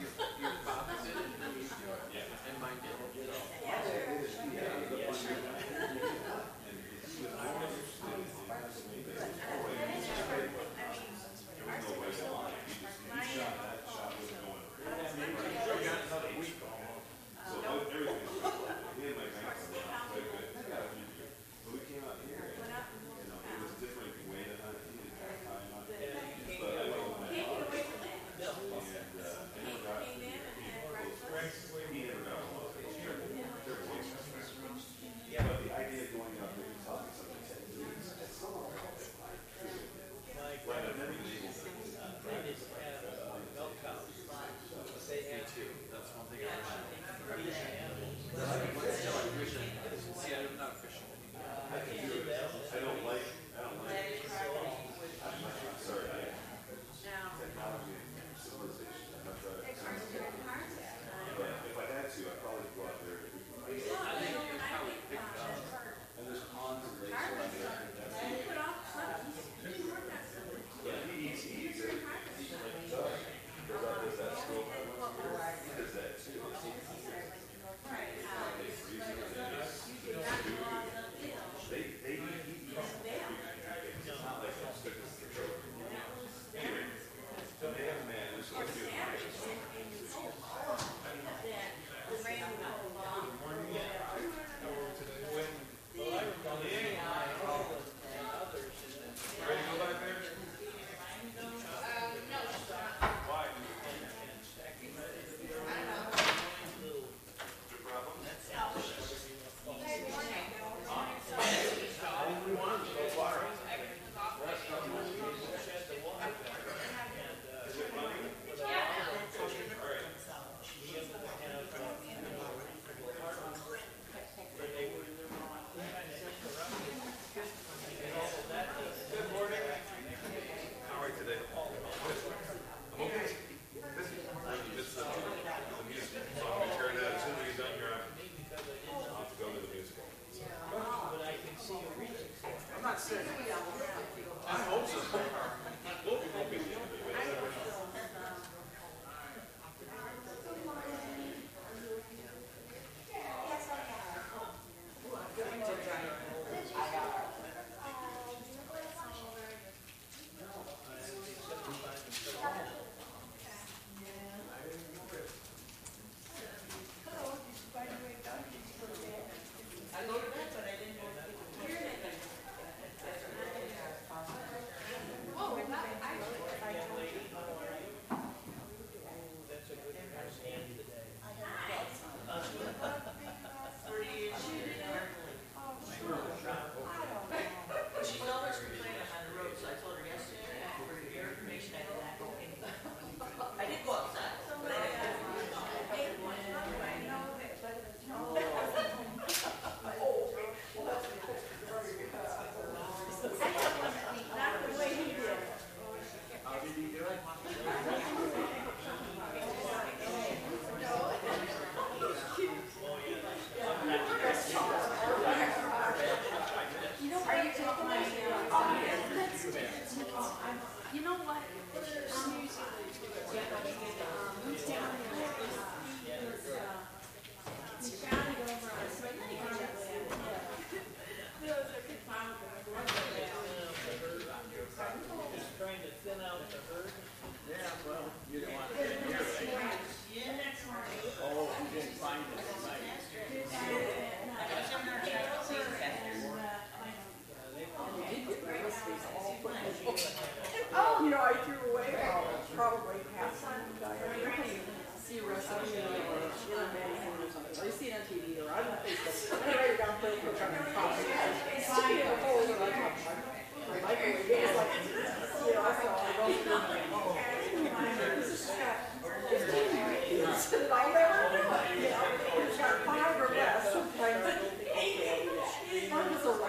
your, father did it, and mine did it. Yeah, sure.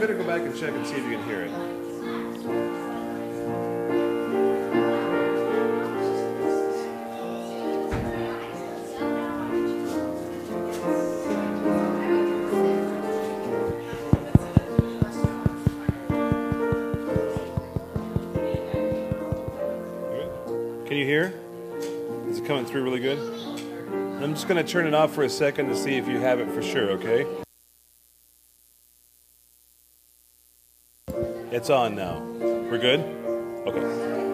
better go back and check and see if you can hear it. Can you hear? Is it coming through really good? I'm just going to turn it off for a second to see if you have it for sure, okay? It's on now. We're good? Okay.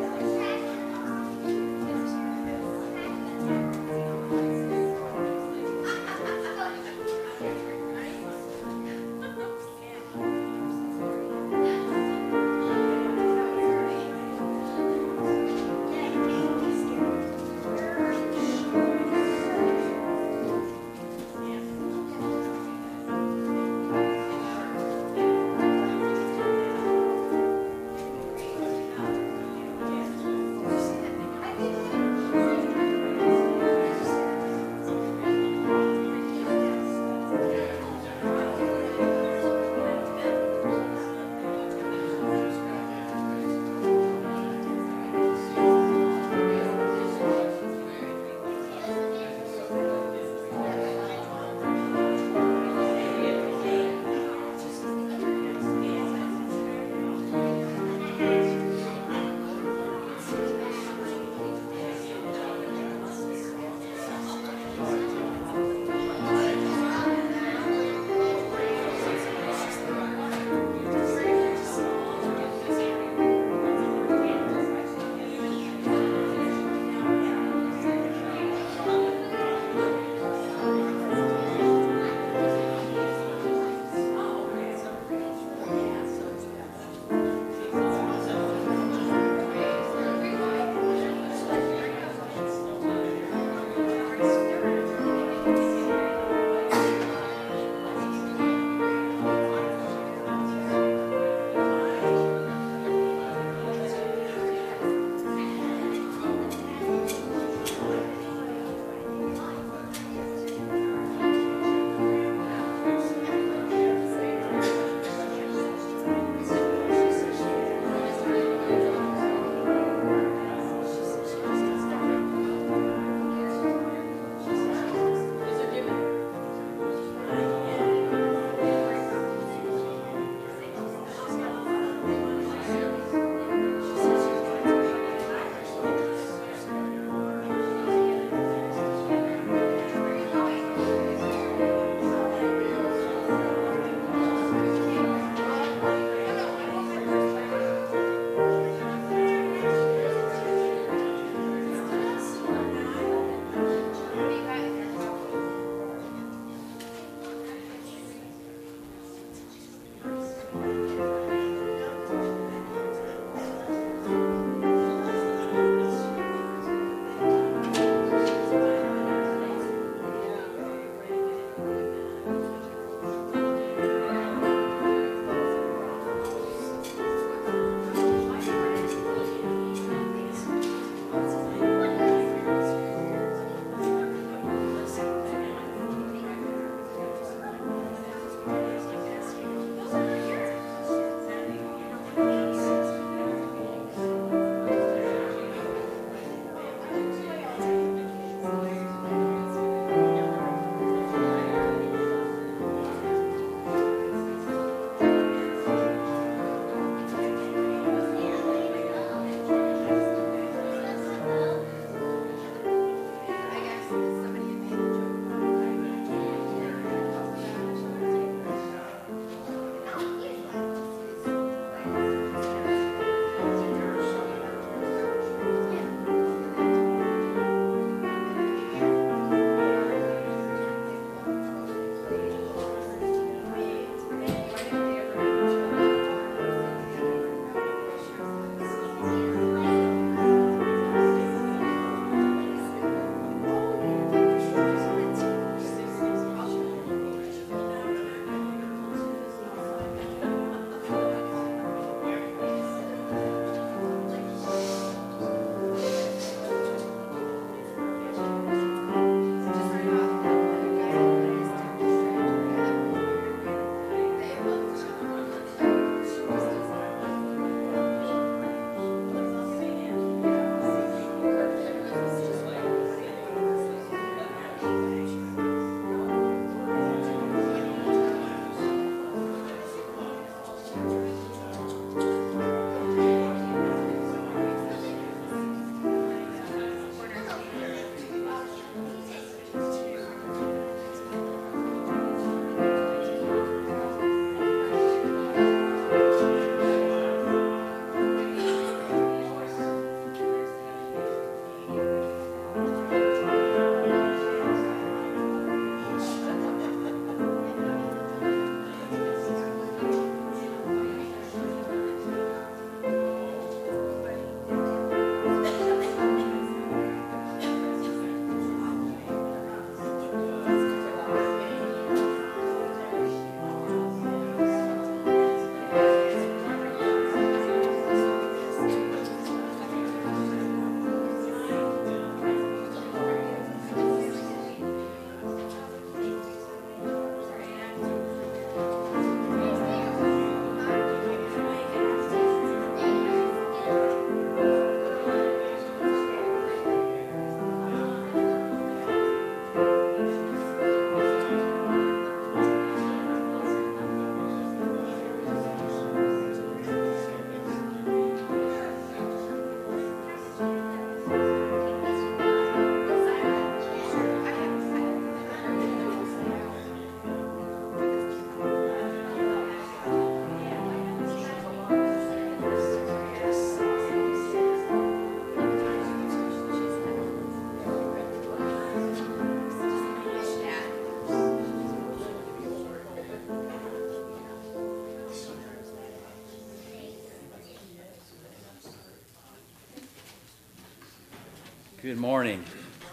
Good morning.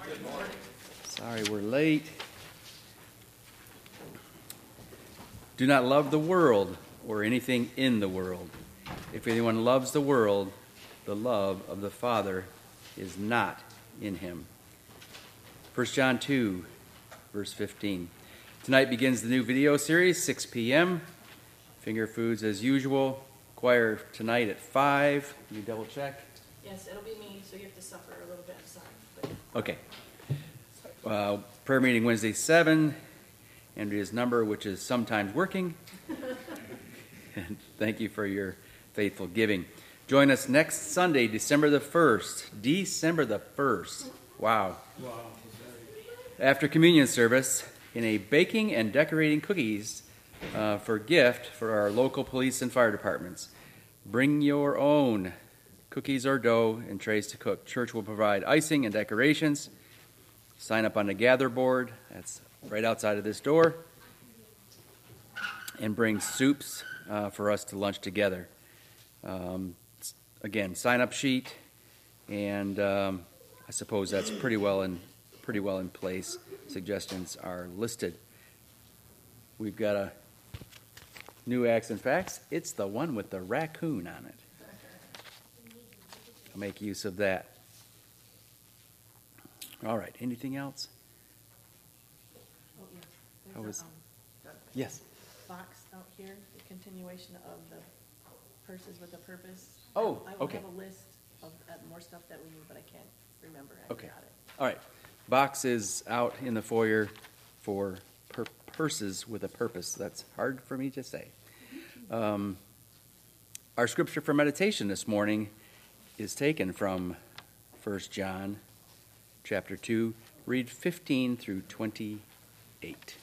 Good morning. Sorry we're late. Do not love the world or anything in the world. If anyone loves the world, the love of the Father is not in him. 1 John 2, verse 15. Tonight begins the new video series, 6 p.m. Finger foods as usual. Choir tonight at 5. You double check? Yes, it'll be me, so you have to suffer a little bit, sorry. But Okay. Uh, prayer meeting Wednesday, 7. Andrea's number, which is sometimes working. and thank you for your faithful giving. Join us next Sunday, December the 1st. December the 1st. Wow. Wow. After communion service, in a baking and decorating cookies uh, for gift for our local police and fire departments. Bring your own cookies or dough and trays to cook. Church will provide icing and decorations. Sign up on the gather board. That's right outside of this door. And bring soups uh, for us to lunch together. Um, again, sign up sheet, and um, I suppose that's pretty well in pretty well in place. Suggestions are listed. We've got a new Acts and Facts. It's the one with the raccoon on it. I'll make use of that. All right. Anything else? Oh. There's was- a, um, Yes. box out here, the continuation of the purses with a purpose. Oh, okay. I will have a list of uh, more stuff that we need, but I can't remember. I Okay. got it. All right. Box is out in the foyer for per- purses with a purpose. That's hard for me to say. Um, our scripture for meditation this morning is taken from 1 John chapter 2. Read 15 through 28.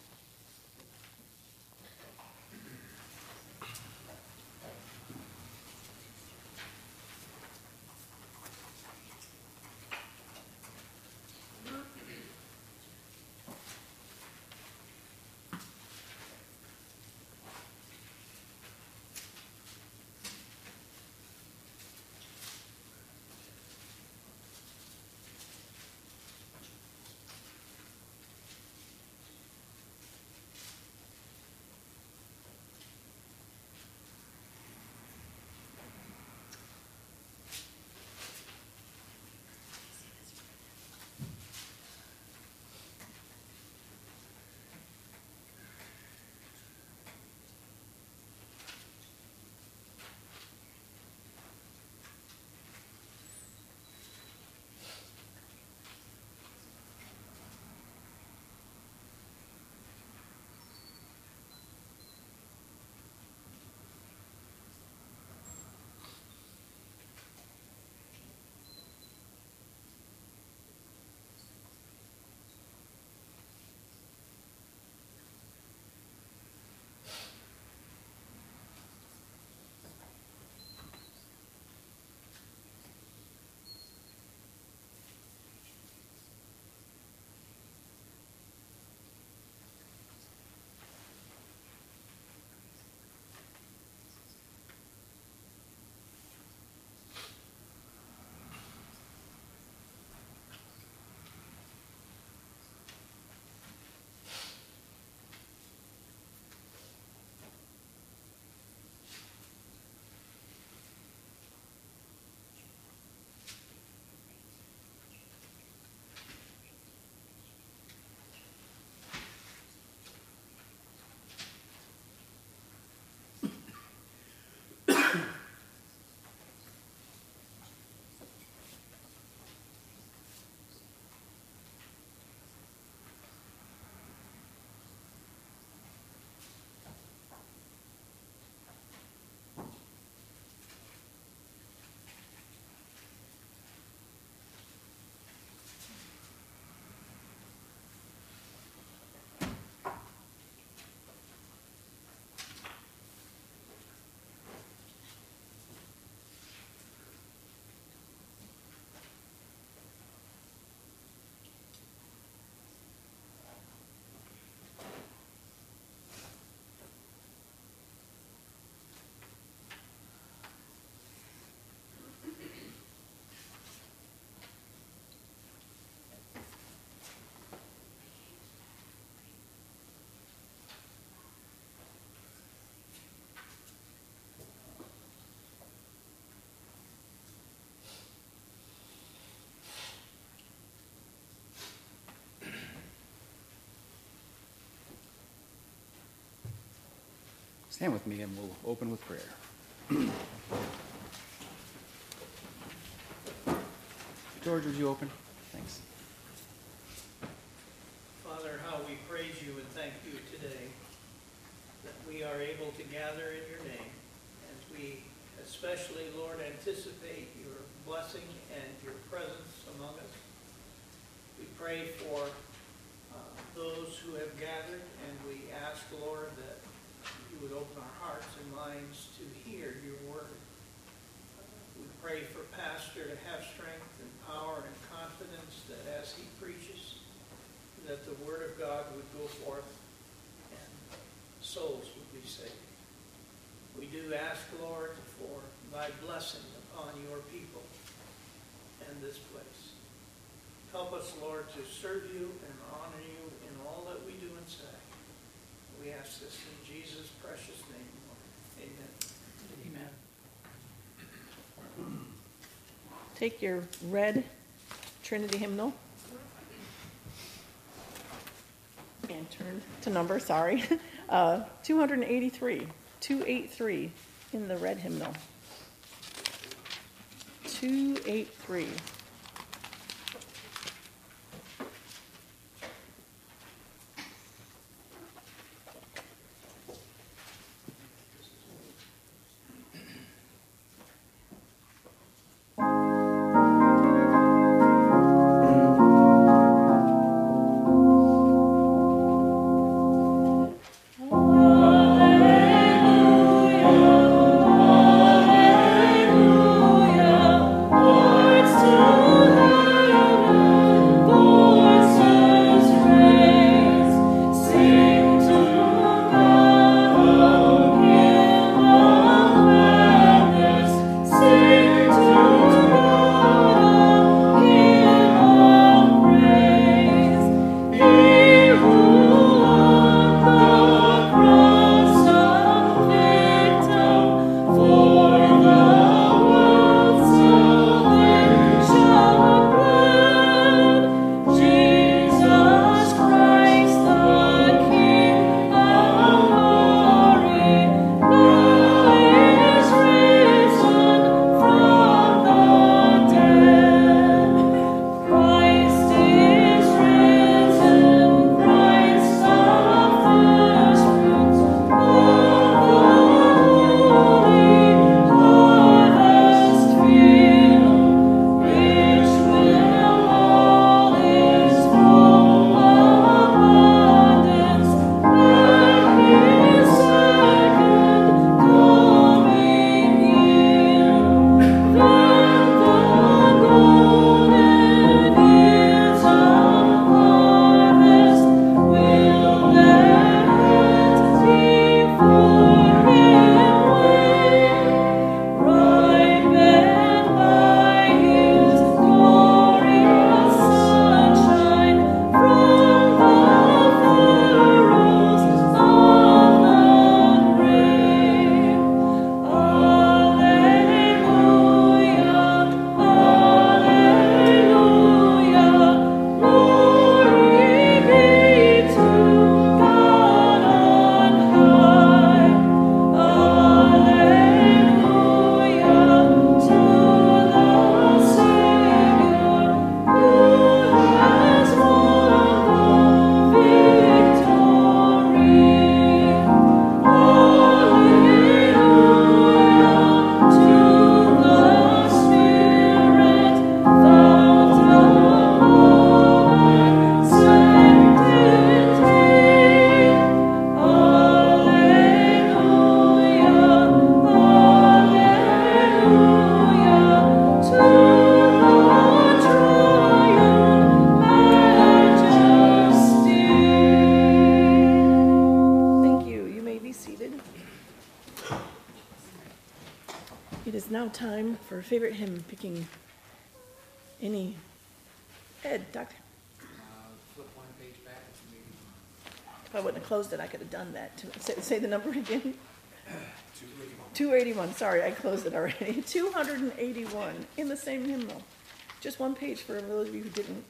Stand with me and we'll open with prayer. George, would you open? Thanks. Father, how we praise you and thank you today that we are able to gather in your name. And we especially, Lord, anticipate your blessing and your presence among us. We pray for uh, those who have gathered and we ask, Lord, that would open our hearts and minds to hear your word. We pray for Pastor to have strength and power and confidence that as he preaches, that the word of God would go forth and souls would be saved. We do ask, Lord, for thy blessing upon your people and this place. Help us, Lord, to serve you and honor you in all that we do and say. We ask this in Jesus' precious name, Lord. Amen. Amen. Take your red Trinity hymnal and turn to number, sorry, uh, 283, 283 in the red hymnal. 283. sorry, I closed it already, 281 in the same hymnal. Just one page for those of you who didn't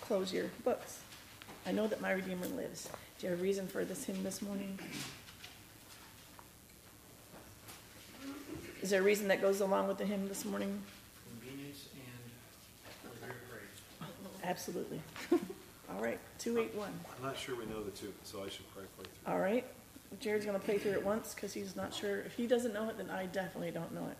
close your books. I know that my Redeemer lives. Do you have a reason for this hymn this morning? Is there a reason that goes along with the hymn this morning? Convenience and great. Absolutely. All right, 281. I'm not sure we know the two, so I should probably play three. All right. Jared's gonna play through it once because he's not sure. If he doesn't know it, then I definitely don't know it.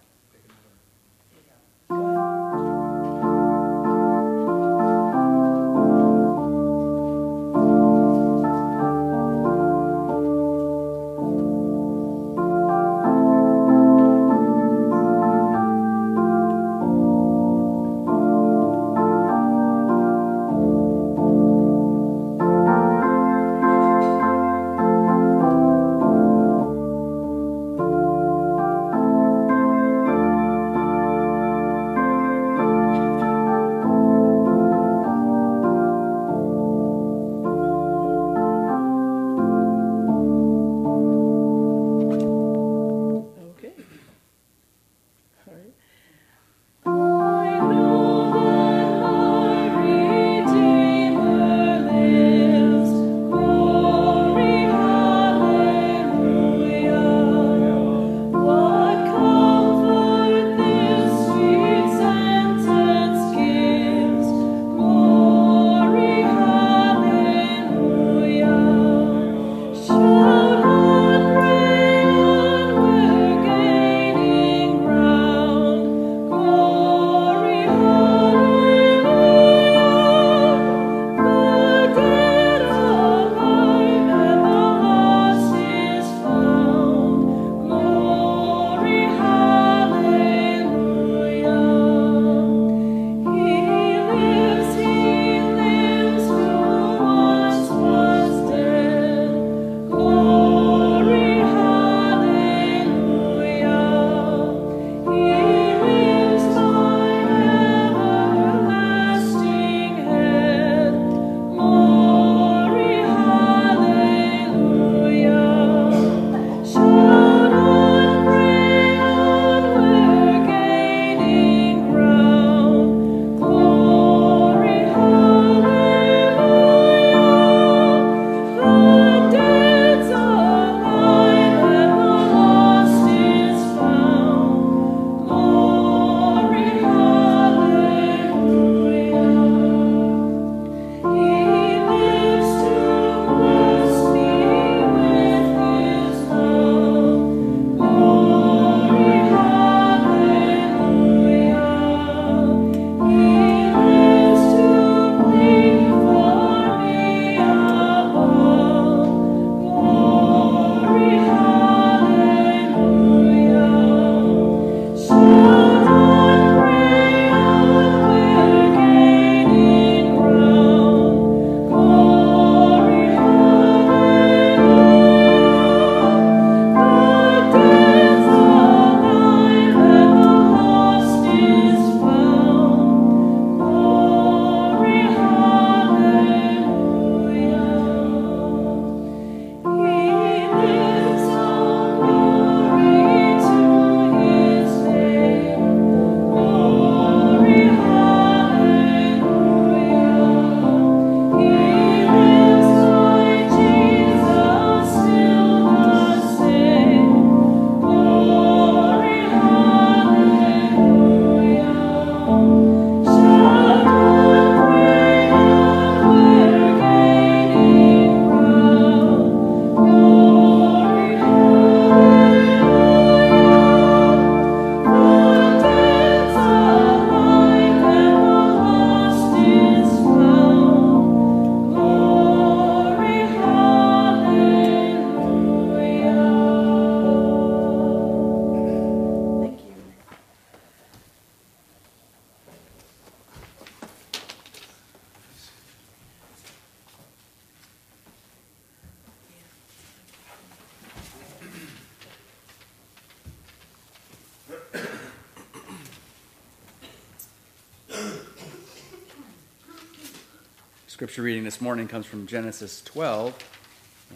morning comes from Genesis 12,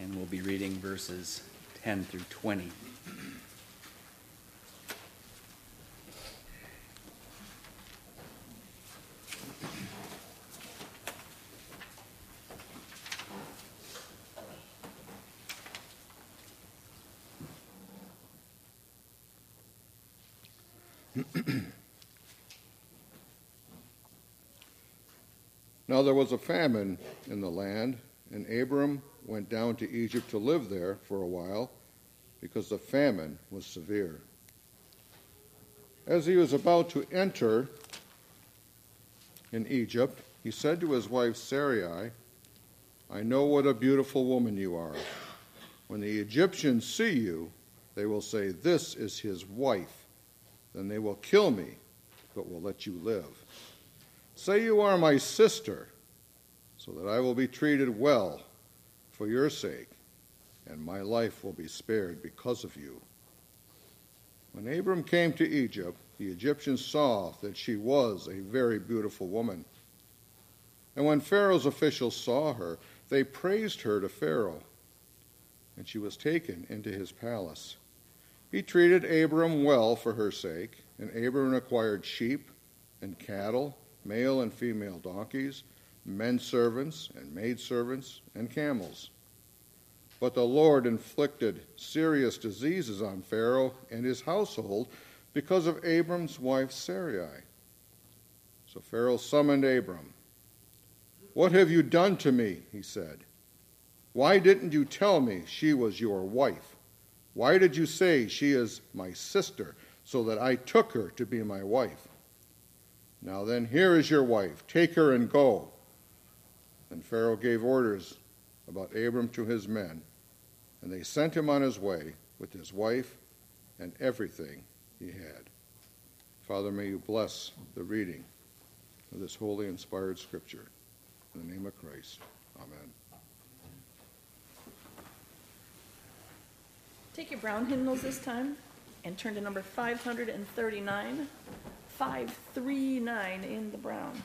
and we'll be reading verses 10 through 20. Was a famine in the land, and Abram went down to Egypt to live there for a while because the famine was severe. As he was about to enter in Egypt, he said to his wife Sarai, I know what a beautiful woman you are. When the Egyptians see you, they will say, This is his wife. Then they will kill me, but will let you live. Say you are my sister, so that I will be treated well for your sake, and my life will be spared because of you. When Abram came to Egypt, the Egyptians saw that she was a very beautiful woman. And when Pharaoh's officials saw her, they praised her to Pharaoh, and she was taken into his palace. He treated Abram well for her sake, and Abram acquired sheep and cattle, male and female donkeys, men servants and maid servants, and camels. But the Lord inflicted serious diseases on Pharaoh and his household because of Abram's wife Sarai. So Pharaoh summoned Abram. What have you done to me? he said. Why didn't you tell me she was your wife? Why did you say she is my sister, so that I took her to be my wife? Now then, here is your wife. Take her and go. And Pharaoh gave orders about Abram to his men, and they sent him on his way with his wife and everything he had. Father, may you bless the reading of this holy, inspired scripture. In the name of Christ, amen. Take your brown hymnals this time and turn to number 539. 539 in the brown.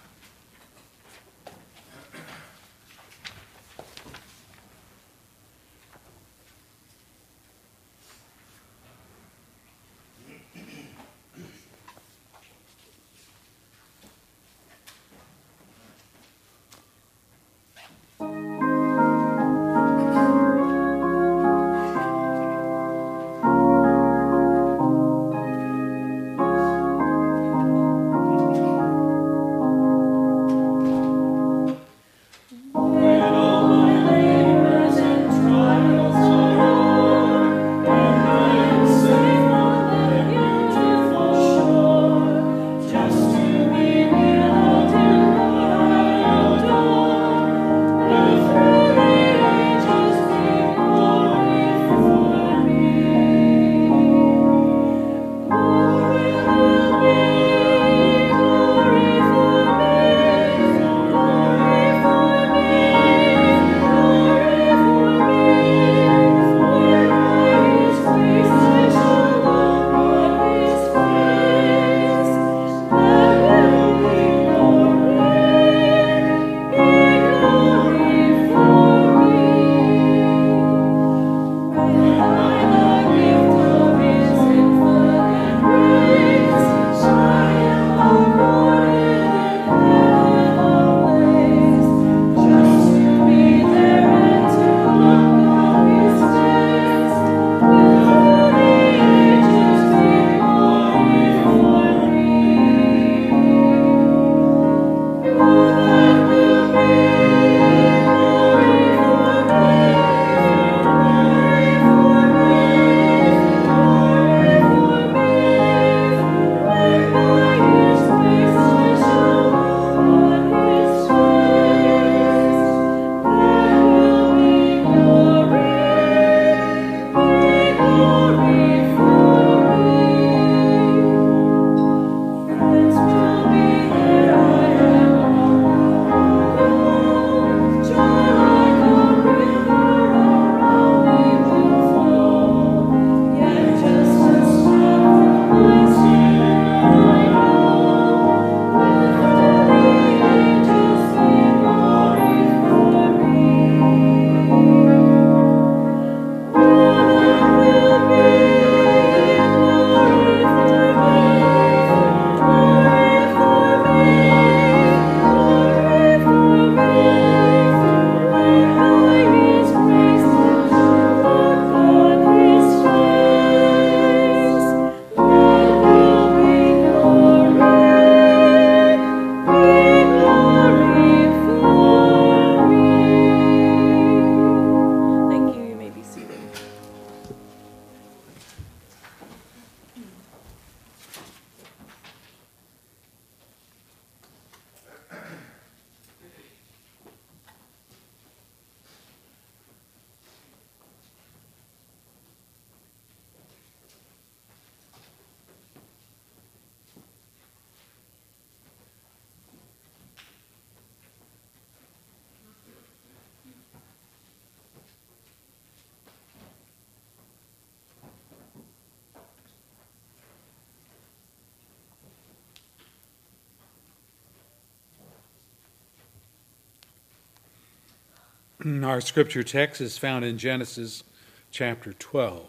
Scripture text is found in Genesis chapter 12.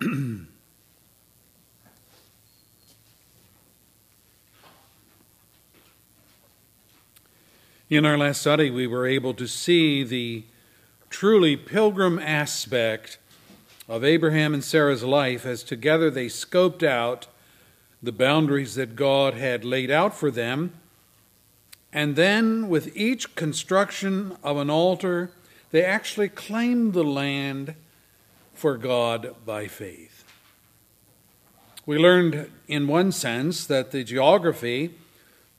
In our last study, we were able to see the truly pilgrim aspect of Abraham and Sarah's life as together they scoped out the boundaries that God had laid out for them. And then, with each construction of an altar, they actually claimed the land for God by faith. We learned, in one sense, that the geography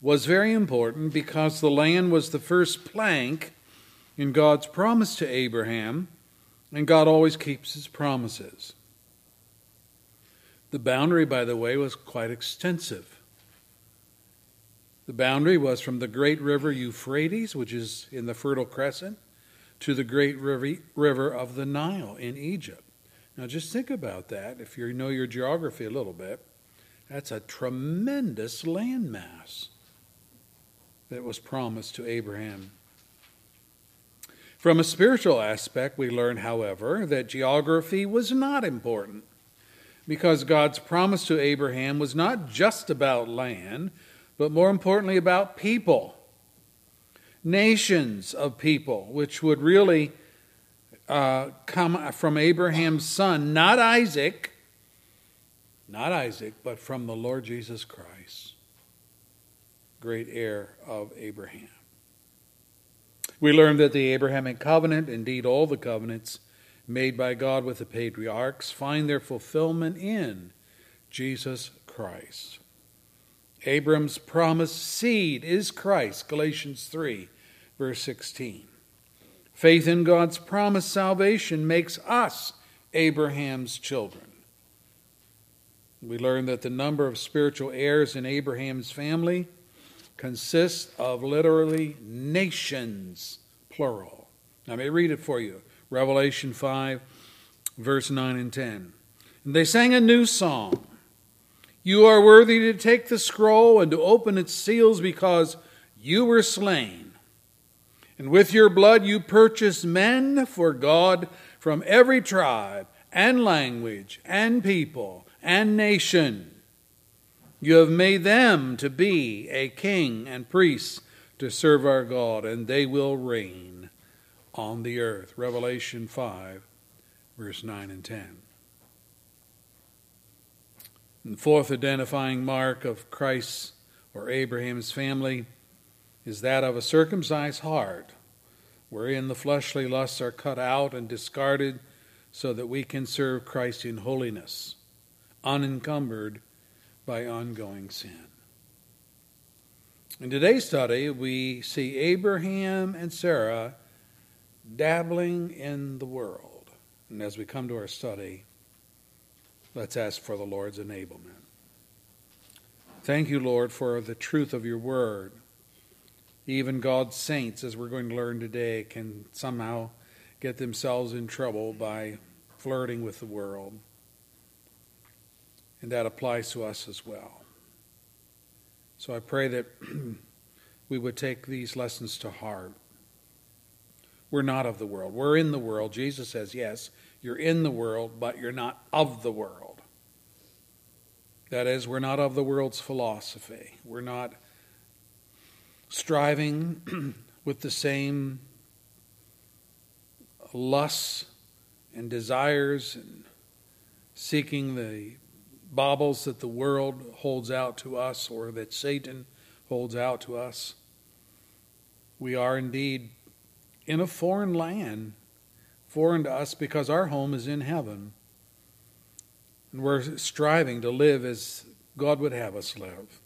was very important because the land was the first plank in God's promise to Abraham, and God always keeps his promises. The boundary, by the way, was quite extensive. The boundary was from the great river Euphrates, which is in the Fertile Crescent, to the great river of the Nile in Egypt. Now, just think about that if you know your geography a little bit. That's a tremendous landmass that was promised to Abraham. From a spiritual aspect, we learn, however, that geography was not important because God's promise to Abraham was not just about land, but more importantly about people, nations of people, which would really uh, come from Abraham's son, not Isaac, not Isaac, but from the Lord Jesus Christ great heir of Abraham. We learn that the Abrahamic covenant, indeed all the covenants made by God with the patriarchs, find their fulfillment in Jesus Christ. Abram's promised seed is Christ, Galatians 3, verse 16. Faith in God's promised salvation makes us Abraham's children. We learn that the number of spiritual heirs in Abraham's family consists of literally nations, plural. Now, let me read it for you Revelation 5, verse 9 and 10. And they sang a new song. You are worthy to take the scroll and to open its seals because you were slain. And with your blood you purchased men for God from every tribe and language and people and nation. You have made them to be a king and priests to serve our God, and they will reign on the earth. Revelation 5, verse 9 and 10. And the fourth identifying mark of Christ's or Abraham's family is that of a circumcised heart, wherein the fleshly lusts are cut out and discarded so that we can serve Christ in holiness, unencumbered by ongoing sin. In today's study, we see Abraham and Sarah dabbling in the world. And as we come to our study, let's ask for the Lord's enablement. Thank you, Lord, for the truth of your word. Even God's saints, as we're going to learn today, can somehow get themselves in trouble by flirting with the world. And that applies to us as well. So I pray that we would take these lessons to heart. We're not of the world. We're in the world. Jesus says, yes, you're in the world, but you're not of the world. That is, we're not of the world's philosophy. We're not striving with the same lusts and desires and seeking the baubles that the world holds out to us or that Satan holds out to us. We are indeed in a foreign land, foreign to us because our home is in heaven. And we're striving to live as God would have us live,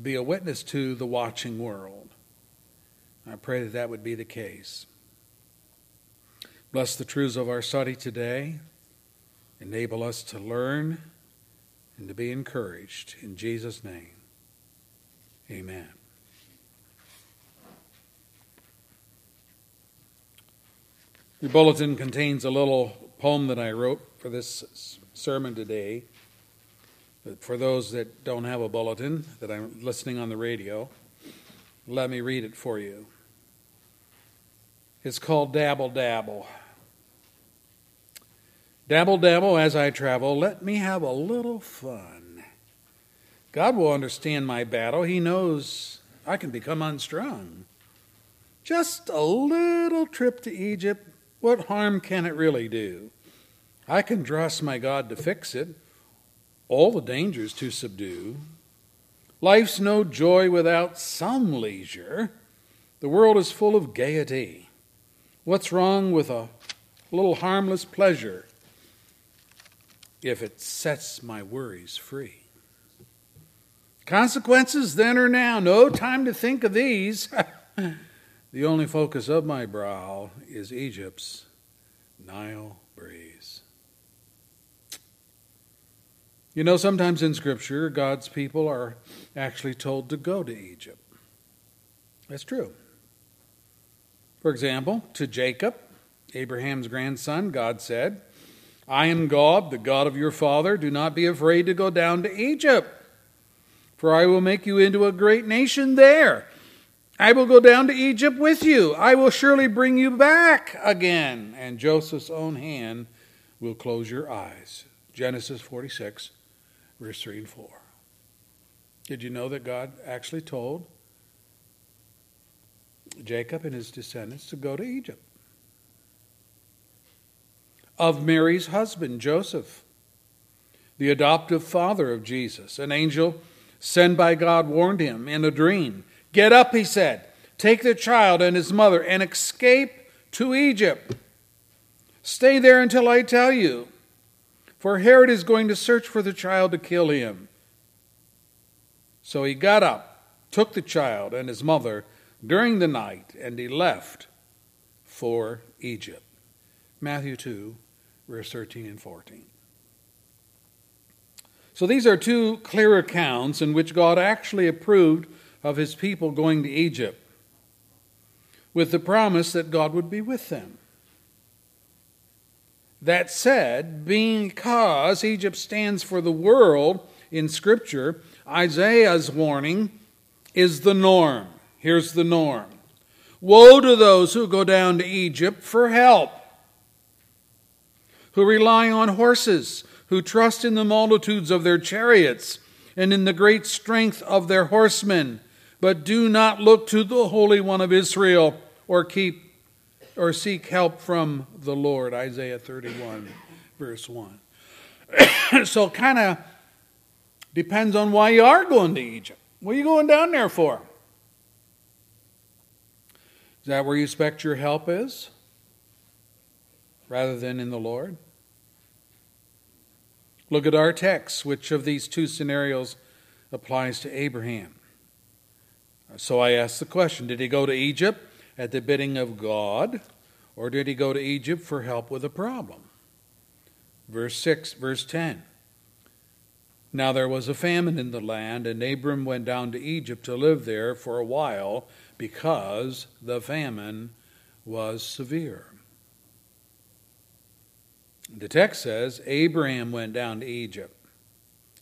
be a witness to the watching world. I pray that that would be the case. Bless the truths of our study today. Enable us to learn and to be encouraged. In Jesus' name, amen. Your bulletin contains a little poem that I wrote for this sermon today. But for those that don't have a bulletin, that I'm listening on the radio, let me read it for you. It's called Dabble Dabble. Dabble dabble as I travel, let me have a little fun. God will understand my battle. He knows I can become unstrung. Just a little trip to Egypt, what harm can it really do? I can trust my God to fix it, all the dangers to subdue. Life's no joy without some leisure. The world is full of gaiety. What's wrong with a little harmless pleasure if it sets my worries free? Consequences then or now, no time to think of these. the only focus of my brow is Egypt's Nile breeze. You know, sometimes in Scripture, God's people are actually told to go to Egypt. That's true. For example, to Jacob, Abraham's grandson, God said, I am God, the God of your father. Do not be afraid to go down to Egypt, for I will make you into a great nation there. I will go down to Egypt with you. I will surely bring you back again. And Joseph's own hand will close your eyes. Genesis 46, verse 3 and 4. Did you know that God actually told Jacob and his descendants to go to Egypt? Of Mary's husband, Joseph, the adoptive father of Jesus, an angel sent by God warned him in a dream Get up, he said, take the child and his mother and escape to Egypt. Stay there until I tell you, for Herod is going to search for the child to kill him. So he got up, took the child and his mother during the night, and he left for Egypt. Matthew 2, verse 13 and 14. So these are two clear accounts in which God actually approved of his people going to Egypt with the promise that God would be with them. That said, because Egypt stands for the world in Scripture, Isaiah's warning is the norm. Here's the norm Woe to those who go down to Egypt for help, who rely on horses, who trust in the multitudes of their chariots and in the great strength of their horsemen but do not look to the Holy One of Israel or keep or seek help from the Lord. Isaiah 31, verse 1. so, kind of depends on why you are going to Egypt. What are you going down there for? Is that where you expect your help is? Rather than in the Lord? Look at our text. Which of these two scenarios applies to Abraham? So I ask the question Did he go to Egypt at the bidding of God, or did he go to Egypt for help with a problem? Verse 6, verse 10. Now there was a famine in the land, and Abram went down to Egypt to live there for a while because the famine was severe. The text says Abraham went down to Egypt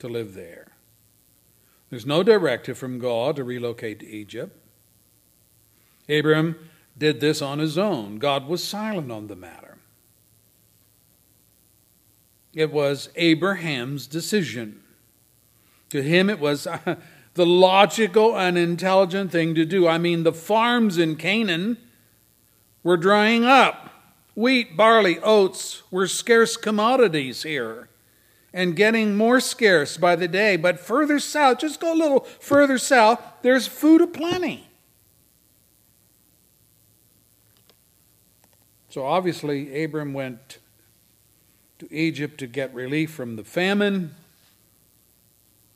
to live there. There's no directive from God to relocate to Egypt. Abram did this on his own. God was silent on the matter. It was Abraham's decision. To him, it was uh, the logical and intelligent thing to do. I mean, the farms in Canaan were drying up. Wheat, barley, oats were scarce commodities here and getting more scarce by the day. But further south, just go a little further south, there's food aplenty. So obviously, Abram went to Egypt to get relief from the famine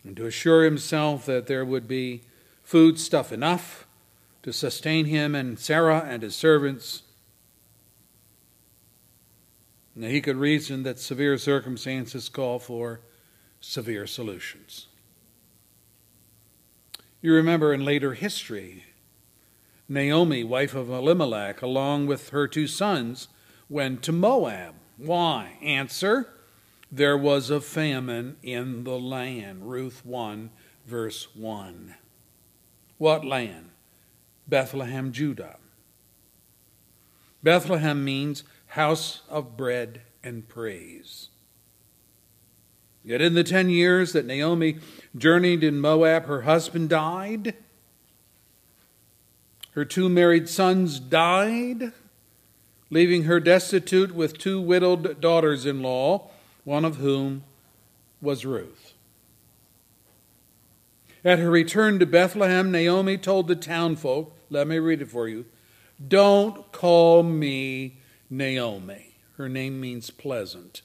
and to assure himself that there would be food stuff enough to sustain him and Sarah and his servants now, he could reason that severe circumstances call for severe solutions. You remember in later history, Naomi, wife of Elimelech, along with her two sons, went to Moab. Why? Answer there was a famine in the land. Ruth 1, verse 1. What land? Bethlehem, Judah. Bethlehem means house of bread and praise. Yet in the ten years that Naomi journeyed in Moab, her husband died. Her two married sons died, leaving her destitute with two widowed daughters in law, one of whom was Ruth. At her return to Bethlehem, Naomi told the townfolk, let me read it for you, don't call me Naomi. Her name means pleasant.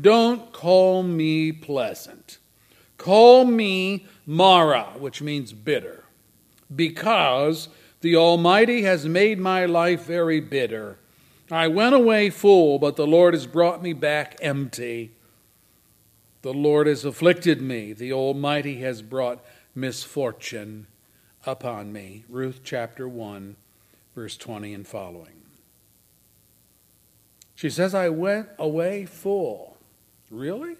Don't call me pleasant. Call me Mara, which means bitter, because the Almighty has made my life very bitter. I went away full, but the Lord has brought me back empty. The Lord has afflicted me. The Almighty has brought misfortune upon me. Ruth chapter 1, verse 20 and following. She says, I went away full. Really?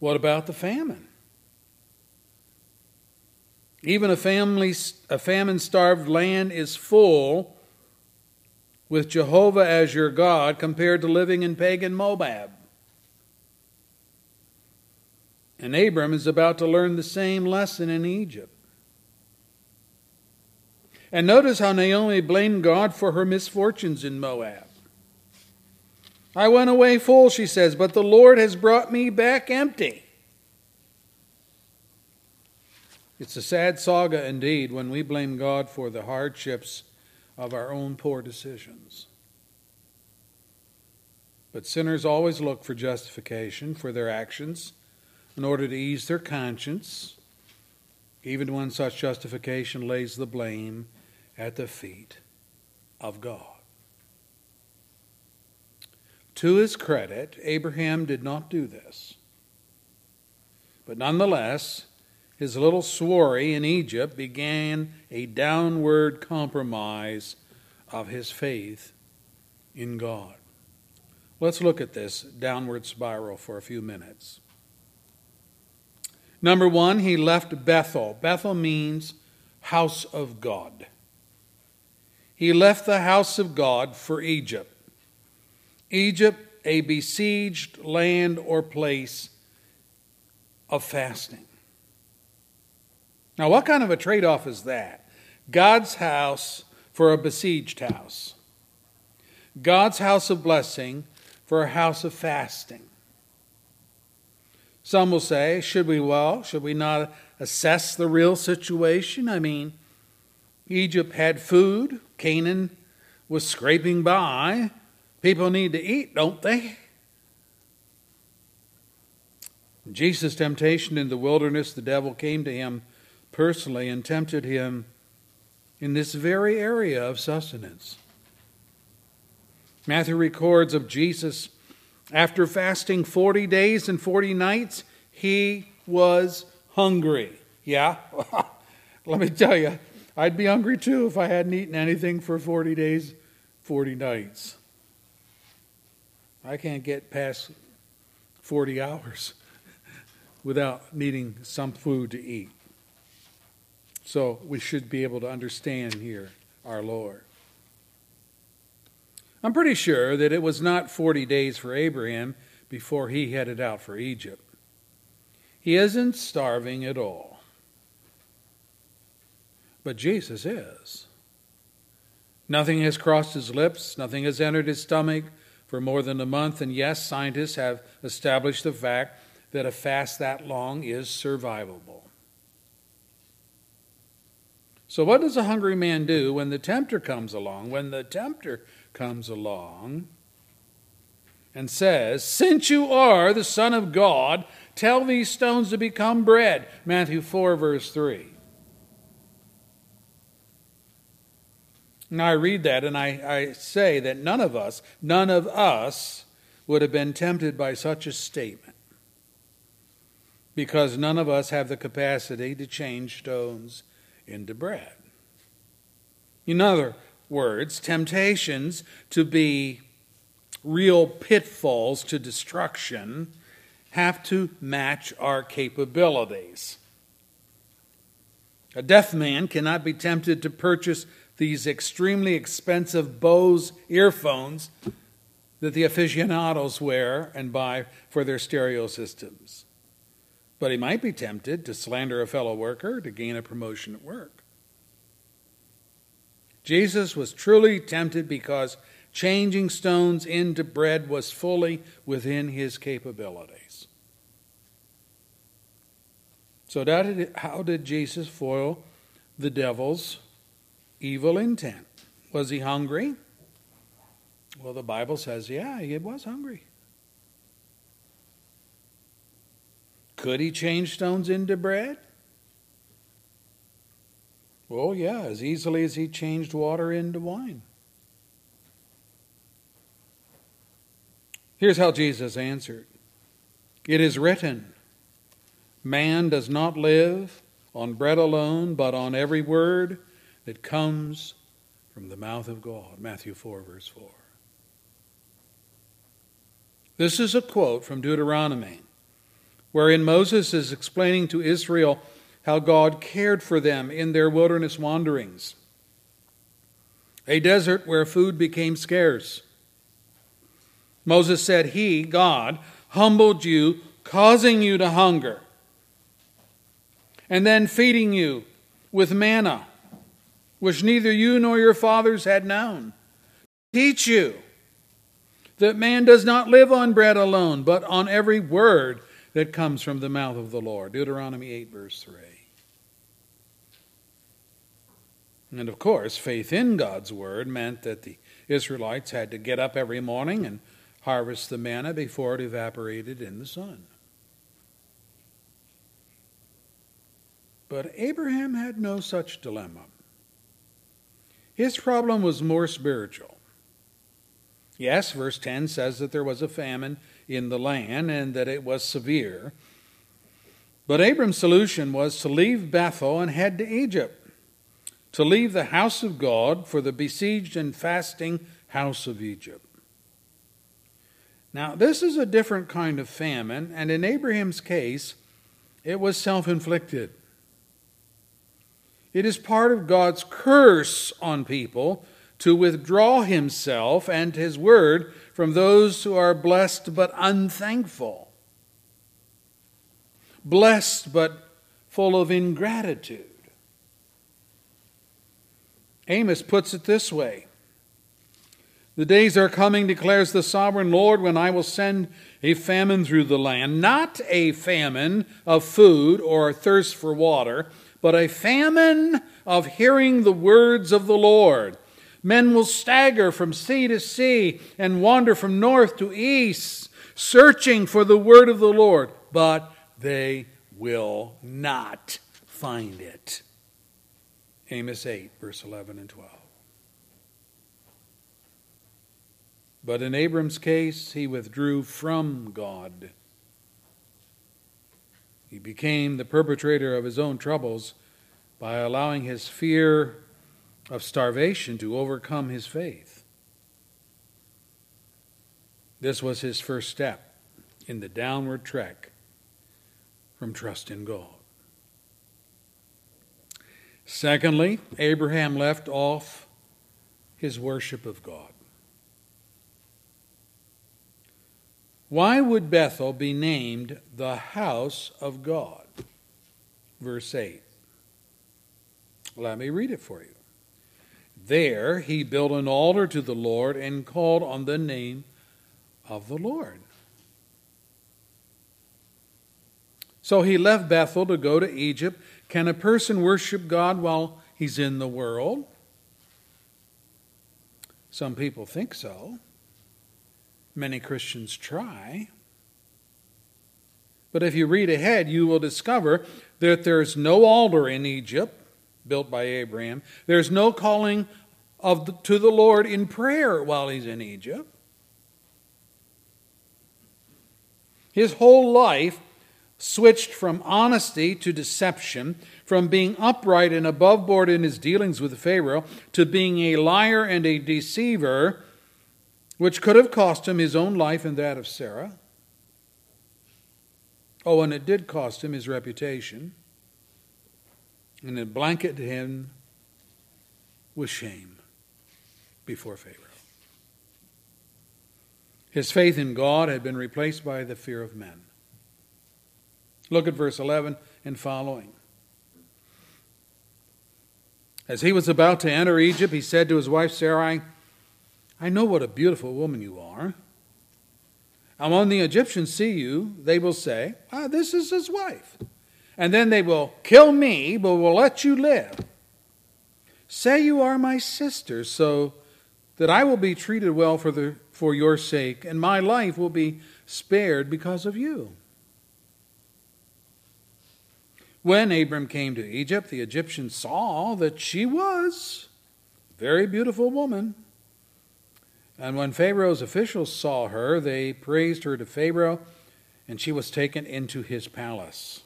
What about the famine? Even a family a famine starved land is full with Jehovah as your God compared to living in pagan Moab. And Abram is about to learn the same lesson in Egypt. And notice how Naomi blamed God for her misfortunes in Moab. I went away full, she says, but the Lord has brought me back empty. It's a sad saga indeed when we blame God for the hardships of our own poor decisions. But sinners always look for justification for their actions in order to ease their conscience, even when such justification lays the blame at the feet of God. To his credit, Abraham did not do this. But nonetheless, his little swarry in Egypt began a downward compromise of his faith in God. Let's look at this downward spiral for a few minutes. Number one, he left Bethel. Bethel means house of God. He left the house of God for Egypt. Egypt, a besieged land or place of fasting. Now, what kind of a trade off is that? God's house for a besieged house, God's house of blessing for a house of fasting. Some will say, should we, well, should we not assess the real situation? I mean, Egypt had food, Canaan was scraping by. People need to eat, don't they? Jesus' temptation in the wilderness, the devil came to him personally and tempted him in this very area of sustenance. Matthew records of Jesus after fasting 40 days and 40 nights, he was hungry. Yeah? Let me tell you, I'd be hungry too if I hadn't eaten anything for 40 days, 40 nights. I can't get past 40 hours without needing some food to eat. So we should be able to understand here our Lord. I'm pretty sure that it was not 40 days for Abraham before he headed out for Egypt. He isn't starving at all. But Jesus is. Nothing has crossed his lips, nothing has entered his stomach for more than a month, and yes, scientists have established the fact that a fast that long is survivable. So, what does a hungry man do when the tempter comes along? When the tempter comes along and says, Since you are the Son of God, tell these stones to become bread. Matthew 4, verse 3. Now I read that and I, I say that none of us, none of us would have been tempted by such a statement because none of us have the capacity to change stones into bread. In other words, temptations to be real pitfalls to destruction have to match our capabilities. A deaf man cannot be tempted to purchase these extremely expensive Bose earphones that the aficionados wear and buy for their stereo systems. But he might be tempted to slander a fellow worker to gain a promotion at work. Jesus was truly tempted because changing stones into bread was fully within his capabilities. So, how did Jesus foil the devil's evil intent? Was he hungry? Well, the Bible says, yeah, he was hungry. Could he change stones into bread? Well, yeah, as easily as he changed water into wine. Here's how Jesus answered It is written, Man does not live on bread alone, but on every word that comes from the mouth of God. Matthew 4, verse 4. This is a quote from Deuteronomy, wherein Moses is explaining to Israel how God cared for them in their wilderness wanderings. A desert where food became scarce. Moses said, He, God, humbled you, causing you to hunger and then feeding you with manna, which neither you nor your fathers had known. Teach you that man does not live on bread alone, but on every word that comes from the mouth of the Lord. Deuteronomy 8, verse 3. And of course, faith in God's word meant that the Israelites had to get up every morning and harvest the manna before it evaporated in the sun. But Abraham had no such dilemma. His problem was more spiritual. Yes, verse 10 says that there was a famine in the land and that it was severe. But Abram's solution was to leave Bethel and head to Egypt, to leave the house of God for the besieged and fasting house of Egypt. Now, this is a different kind of famine, and in Abraham's case, it was self inflicted. It is part of God's curse on people to withdraw himself and his word from those who are blessed but unthankful, blessed but full of ingratitude. Amos puts it this way The days are coming, declares the sovereign Lord, when I will send a famine through the land, not a famine of food or thirst for water but a famine of hearing the words of the Lord. Men will stagger from sea to sea and wander from north to east, searching for the word of the Lord, but they will not find it. Amos 8, verse 11 and 12. But in Abram's case, he withdrew from God he became the perpetrator of his own troubles by allowing his fear of starvation to overcome his faith. This was his first step in the downward trek from trust in God. Secondly, Abraham left off his worship of God. Why would Bethel be named the house of God? Verse 8. Let me read it for you. There he built an altar to the Lord and called on the name of the Lord. So he left Bethel to go to Egypt. Can a person worship God while he's in the world? Some people think so. Many Christians try. But if you read ahead, you will discover that there's no altar in Egypt built by Abraham. There's no calling of the, to the Lord in prayer while he's in Egypt. His whole life switched from honesty to deception, from being upright and above board in his dealings with Pharaoh to being a liar and a deceiver which could have cost him his own life and that of Sarah. Oh, and it did cost him his reputation, and it blanketed him with shame before Pharaoh. His faith in God had been replaced by the fear of men. Look at verse 11 and following. As he was about to enter Egypt, he said to his wife Sarai, I know what a beautiful woman you are. And when the Egyptians see you, they will say, Ah, this is his wife. And then they will kill me, but will let you live. Say you are my sister, so that I will be treated well for, the, for your sake, and my life will be spared because of you. When Abram came to Egypt, the Egyptians saw that she was a very beautiful woman. And when Pharaoh's officials saw her, they praised her to Pharaoh, and she was taken into his palace.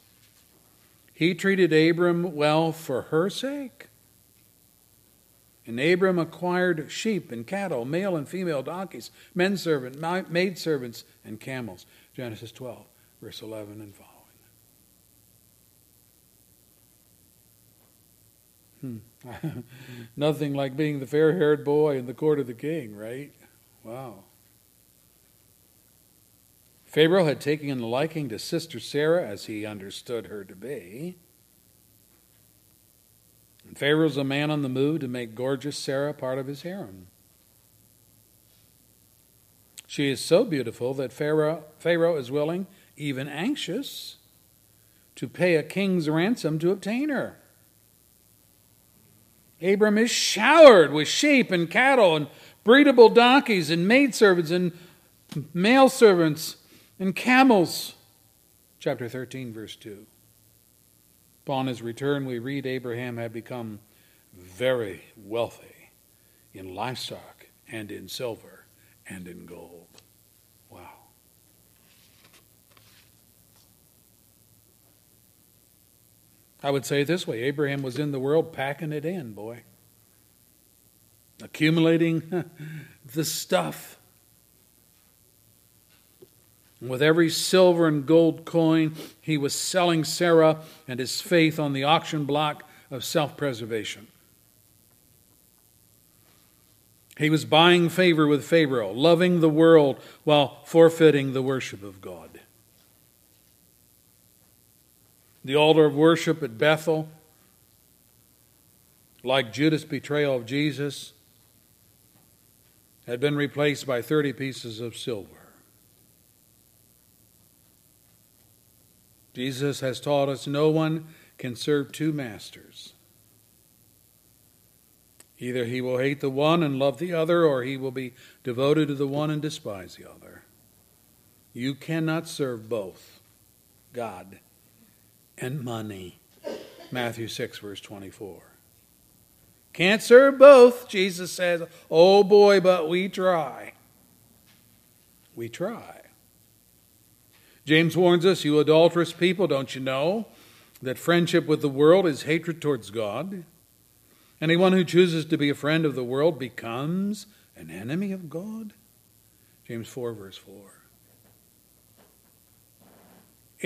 He treated Abram well for her sake. And Abram acquired sheep and cattle, male and female donkeys, men servants, maid servants, and camels. Genesis 12, verse 11 and following. Hmm. Nothing like being the fair haired boy in the court of the king, right? Wow. Pharaoh had taken a liking to Sister Sarah as he understood her to be. And Pharaoh's a man on the move to make gorgeous Sarah part of his harem. She is so beautiful that Pharaoh, Pharaoh is willing, even anxious, to pay a king's ransom to obtain her. Abram is showered with sheep and cattle and breedable donkeys and maidservants and male servants and camels. Chapter 13, verse 2. Upon his return, we read Abraham had become very wealthy in livestock and in silver and in gold. Wow. I would say it this way Abraham was in the world packing it in, boy. Accumulating the stuff. With every silver and gold coin, he was selling Sarah and his faith on the auction block of self preservation. He was buying favor with Pharaoh, loving the world while forfeiting the worship of God. The altar of worship at Bethel, like Judas' betrayal of Jesus, had been replaced by 30 pieces of silver. Jesus has taught us no one can serve two masters. Either he will hate the one and love the other, or he will be devoted to the one and despise the other. You cannot serve both God and money. Matthew 6, verse 24. Can't serve both, Jesus says. Oh boy, but we try. We try. James warns us, you adulterous people, don't you know that friendship with the world is hatred towards God? Anyone who chooses to be a friend of the world becomes an enemy of God? James 4, verse 4.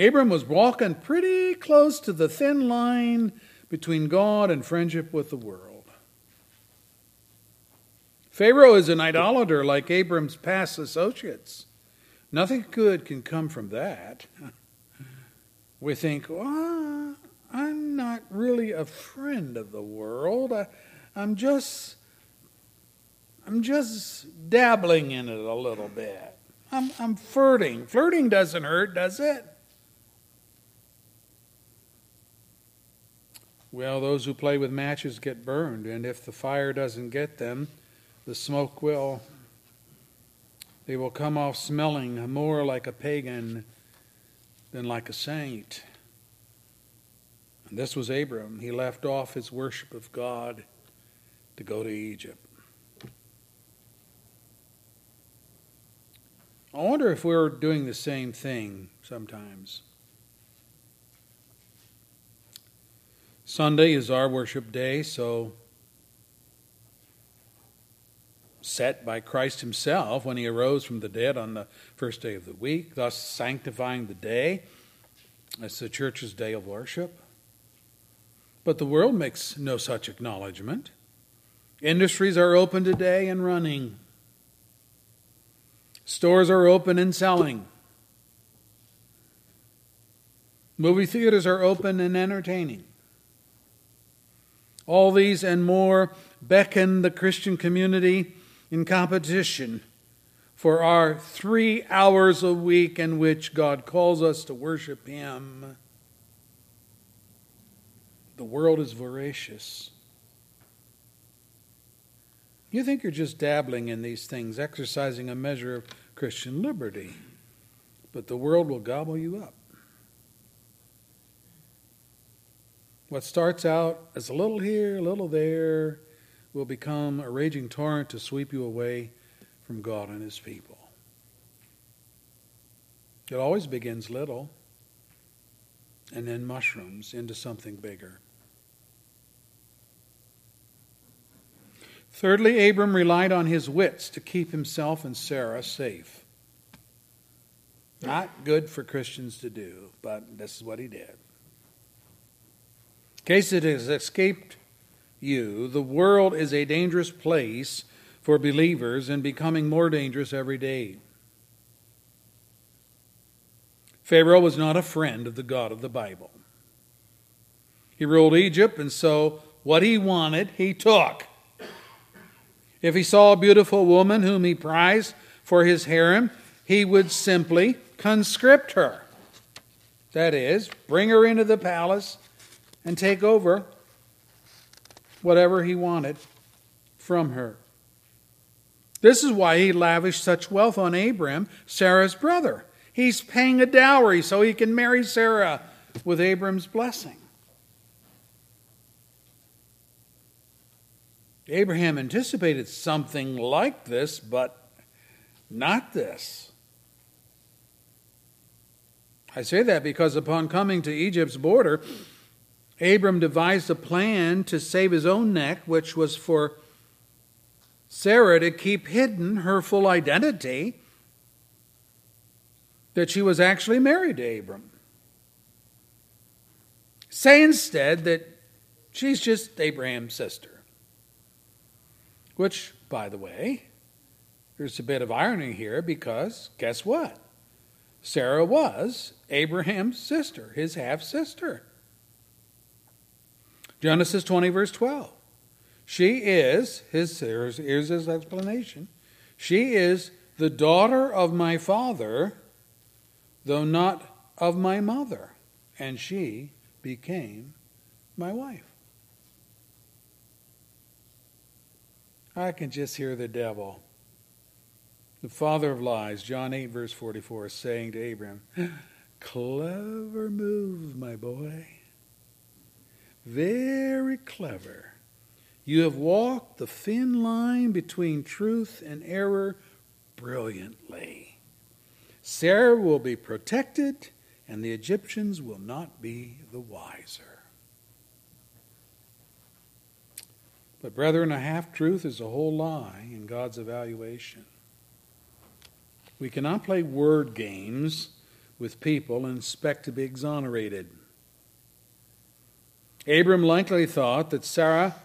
Abram was walking pretty close to the thin line between God and friendship with the world. Pharaoh is an idolater like Abram's past associates. Nothing good can come from that. We think, well, I'm not really a friend of the world. I, I'm just I'm just dabbling in it a little bit. I'm, I'm flirting. Flirting doesn't hurt, does it? Well, those who play with matches get burned, and if the fire doesn't get them, the smoke will. They will come off smelling more like a pagan than like a saint. And this was Abram. He left off his worship of God to go to Egypt. I wonder if we're doing the same thing sometimes. Sunday is our worship day, so set by Christ himself when he arose from the dead on the first day of the week, thus sanctifying the day as the church's day of worship. But the world makes no such acknowledgement. Industries are open today and running. Stores are open and selling. Movie theaters are open and entertaining. All these and more beckon the Christian community in competition for our three hours a week in which God calls us to worship Him. The world is voracious. You think you're just dabbling in these things, exercising a measure of Christian liberty, but the world will gobble you up. What starts out as a little here, a little there, will become a raging torrent to sweep you away from God and His people. It always begins little and then mushrooms into something bigger. Thirdly, Abram relied on his wits to keep himself and Sarah safe. Not good for Christians to do, but this is what he did. In case it has escaped you, the world is a dangerous place for believers and becoming more dangerous every day. Pharaoh was not a friend of the God of the Bible. He ruled Egypt, and so what he wanted, he took. If he saw a beautiful woman whom he prized for his harem, he would simply conscript her. That is, bring her into the palace and take over whatever he wanted from her. This is why he lavished such wealth on Abram, Sarah's brother. He's paying a dowry so he can marry Sarah with Abram's blessing. Abraham anticipated something like this, but not this. I say that because upon coming to Egypt's border, Abram devised a plan to save his own neck, which was for Sarah to keep hidden her full identity that she was actually married to Abram. Say instead that she's just Abraham's sister. Which, by the way, there's a bit of irony here because guess what? Sarah was Abraham's sister, his half sister. Genesis 20, verse 12. She is, his, here's, here's his explanation. She is the daughter of my father, though not of my mother, and she became my wife. I can just hear the devil, the father of lies, John 8, verse 44, saying to Abram, Clever move, my boy. Very clever. You have walked the thin line between truth and error brilliantly. Sarah will be protected, and the Egyptians will not be the wiser. But, brethren, a half truth is a whole lie in God's evaluation. We cannot play word games with people and expect to be exonerated. Abram likely thought that Sarah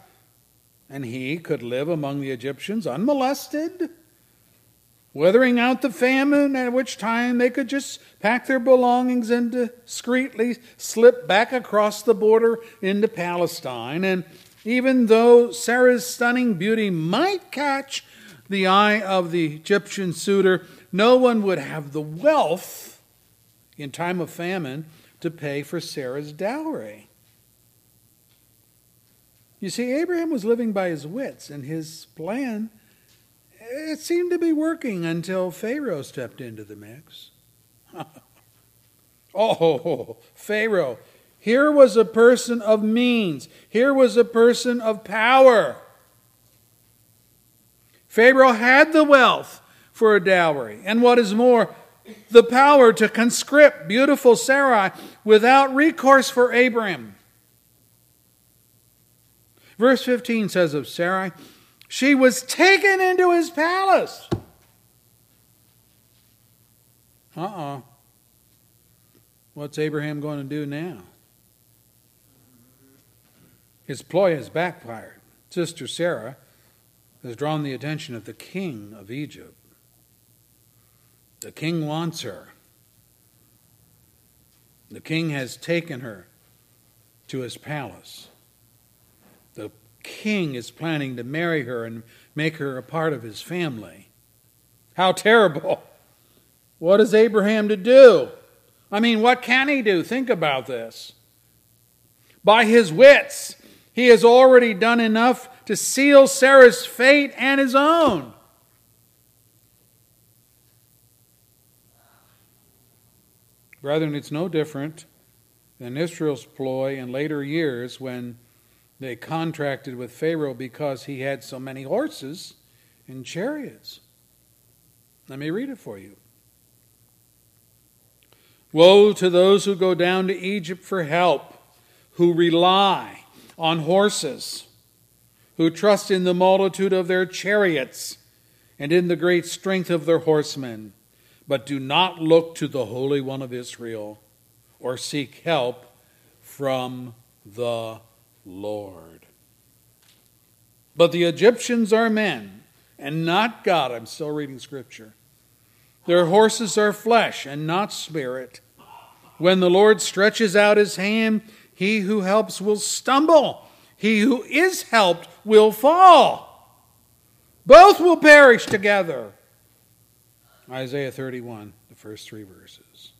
and he could live among the Egyptians unmolested, weathering out the famine, at which time they could just pack their belongings and discreetly slip back across the border into Palestine. And even though Sarah's stunning beauty might catch the eye of the Egyptian suitor, no one would have the wealth in time of famine to pay for Sarah's dowry. You see, Abraham was living by his wits, and his plan, it seemed to be working until Pharaoh stepped into the mix. oh, Pharaoh. Here was a person of means. Here was a person of power. Pharaoh had the wealth for a dowry, and what is more, the power to conscript beautiful Sarai without recourse for Abraham. Verse 15 says of Sarai, She was taken into his palace. Uh uh What's Abraham going to do now? His ploy has backfired. Sister Sarah has drawn the attention of the king of Egypt. The king wants her. The king has taken her to his palace. King is planning to marry her and make her a part of his family. How terrible! What is Abraham to do? I mean, what can he do? Think about this. By his wits, he has already done enough to seal Sarah's fate and his own. Brethren, it's no different than Israel's ploy in later years when they contracted with Pharaoh because he had so many horses and chariots. Let me read it for you. Woe to those who go down to Egypt for help, who rely on horses, who trust in the multitude of their chariots and in the great strength of their horsemen, but do not look to the Holy One of Israel or seek help from the Lord. But the Egyptians are men and not God. I'm still reading scripture. Their horses are flesh and not spirit. When the Lord stretches out his hand, he who helps will stumble. He who is helped will fall. Both will perish together. Isaiah 31, the first three verses.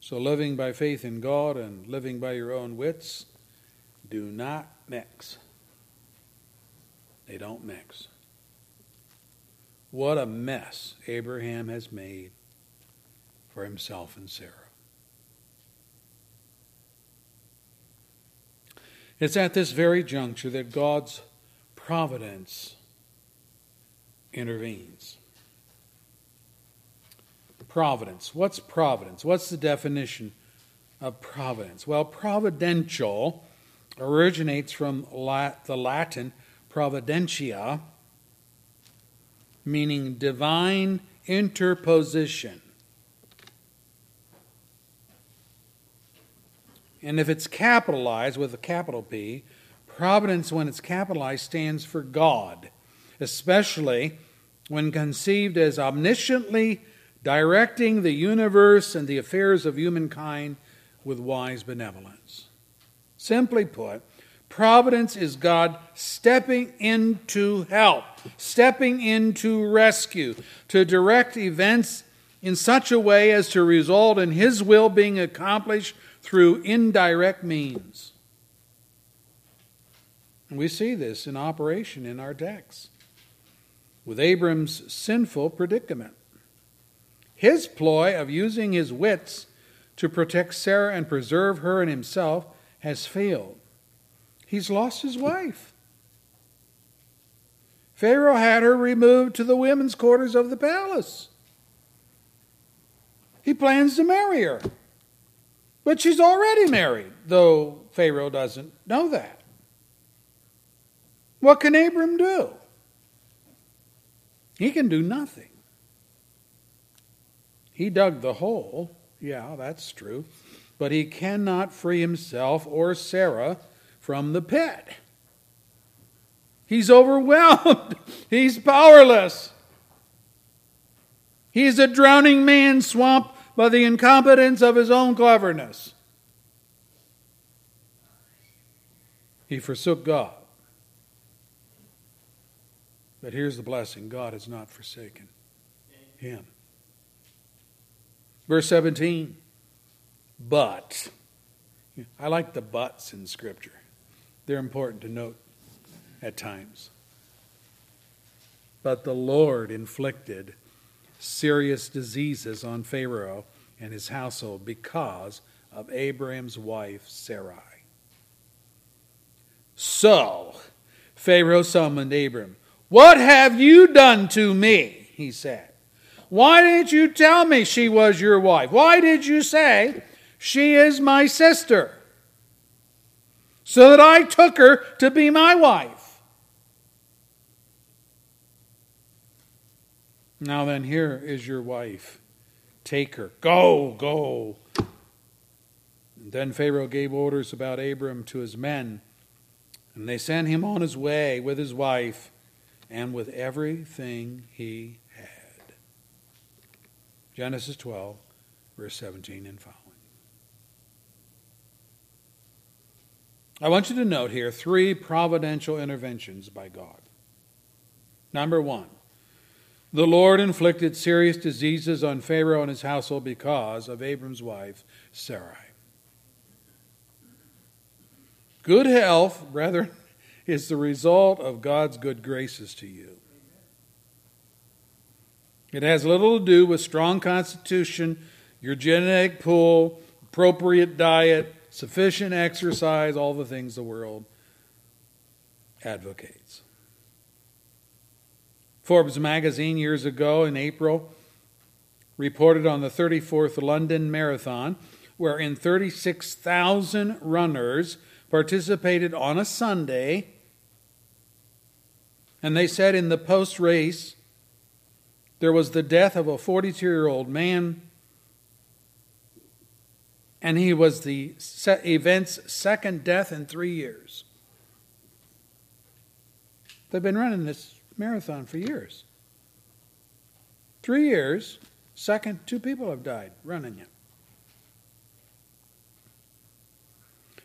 So, living by faith in God and living by your own wits do not mix. They don't mix. What a mess Abraham has made for himself and Sarah. It's at this very juncture that God's providence intervenes. Providence. What's providence? What's the definition of providence? Well, providential originates from the Latin providentia, meaning divine interposition. And if it's capitalized with a capital P, providence, when it's capitalized, stands for God, especially when conceived as omnisciently directing the universe and the affairs of humankind with wise benevolence. Simply put, providence is God stepping in to help, stepping in to rescue, to direct events in such a way as to result in His will being accomplished through indirect means. And we see this in operation in our text with Abram's sinful predicament. His ploy of using his wits to protect Sarah and preserve her and himself has failed. He's lost his wife. Pharaoh had her removed to the women's quarters of the palace. He plans to marry her. But she's already married, though Pharaoh doesn't know that. What can Abram do? He can do nothing. He dug the hole. Yeah, that's true. But he cannot free himself or Sarah from the pit. He's overwhelmed. He's powerless. He's a drowning man swamped by the incompetence of his own cleverness. He forsook God. But here's the blessing God has not forsaken him. Verse 17. But. I like the buts in Scripture, they're important to note at times. But the Lord inflicted serious diseases on Pharaoh and his household because of Abraham's wife Sarai. So Pharaoh summoned Abram. What have you done to me? He said. Why didn't you tell me she was your wife? Why did you say she is my sister. So that I took her to be my wife. Now then, here is your wife. Take her. Go, go. And then Pharaoh gave orders about Abram to his men, and they sent him on his way with his wife and with everything he had. Genesis 12, verse 17 and following. I want you to note here three providential interventions by God. Number one, the Lord inflicted serious diseases on Pharaoh and his household because of Abram's wife, Sarai. Good health, brethren, is the result of God's good graces to you. It has little to do with strong constitution, your genetic pool, appropriate diet, sufficient exercise, all the things the world advocates. Forbes magazine years ago in April reported on the 34th London Marathon, wherein 36,000 runners participated on a Sunday. And they said in the post race, there was the death of a 42 year old man and he was the event's second death in three years. They've been running this marathon for years. Three years, second, two people have died running it.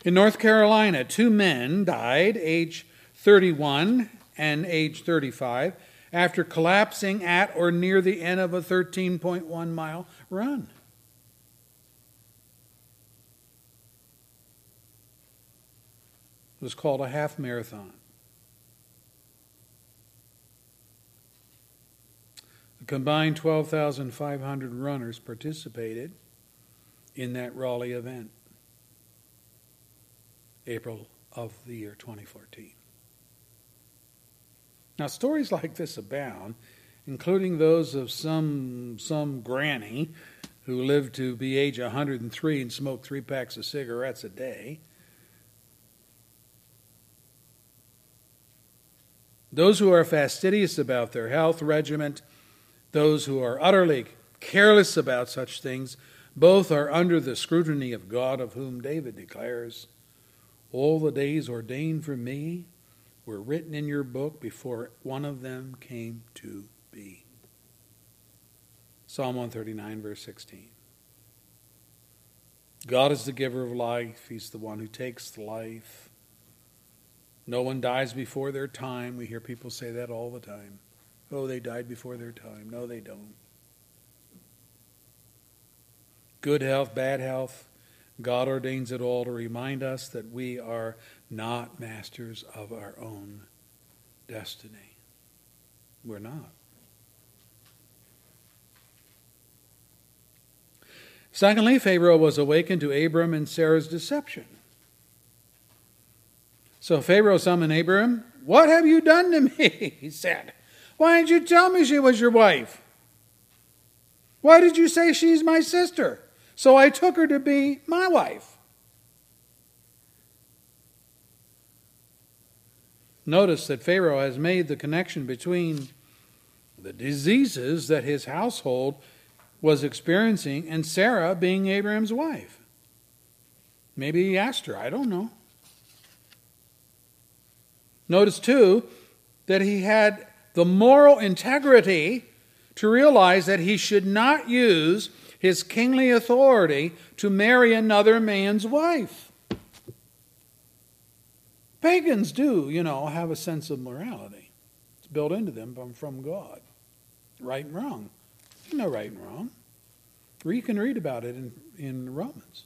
In North Carolina, two men died, age 31 and age 35, after collapsing at or near the end of a 13.1 mile run. Was called a half marathon. A combined 12,500 runners participated in that Raleigh event, April of the year 2014. Now, stories like this abound, including those of some, some granny who lived to be age 103 and smoked three packs of cigarettes a day Those who are fastidious about their health regimen, those who are utterly careless about such things, both are under the scrutiny of God, of whom David declares, All the days ordained for me were written in your book before one of them came to be. Psalm 139, verse 16. God is the giver of life, He's the one who takes life. No one dies before their time. We hear people say that all the time. Oh, they died before their time. No, they don't. Good health, bad health, God ordains it all to remind us that we are not masters of our own destiny. We're not. Secondly, Pharaoh was awakened to Abram and Sarah's deception. So Pharaoh summoned Abraham. What have you done to me? He said. Why didn't you tell me she was your wife? Why did you say she's my sister? So I took her to be my wife. Notice that Pharaoh has made the connection between the diseases that his household was experiencing and Sarah being Abraham's wife. Maybe he asked her, I don't know. Notice, too, that he had the moral integrity to realize that he should not use his kingly authority to marry another man's wife. Pagans do, you know, have a sense of morality. It's built into them from God. Right and wrong. There's no right and wrong. You can read about it in, in Romans.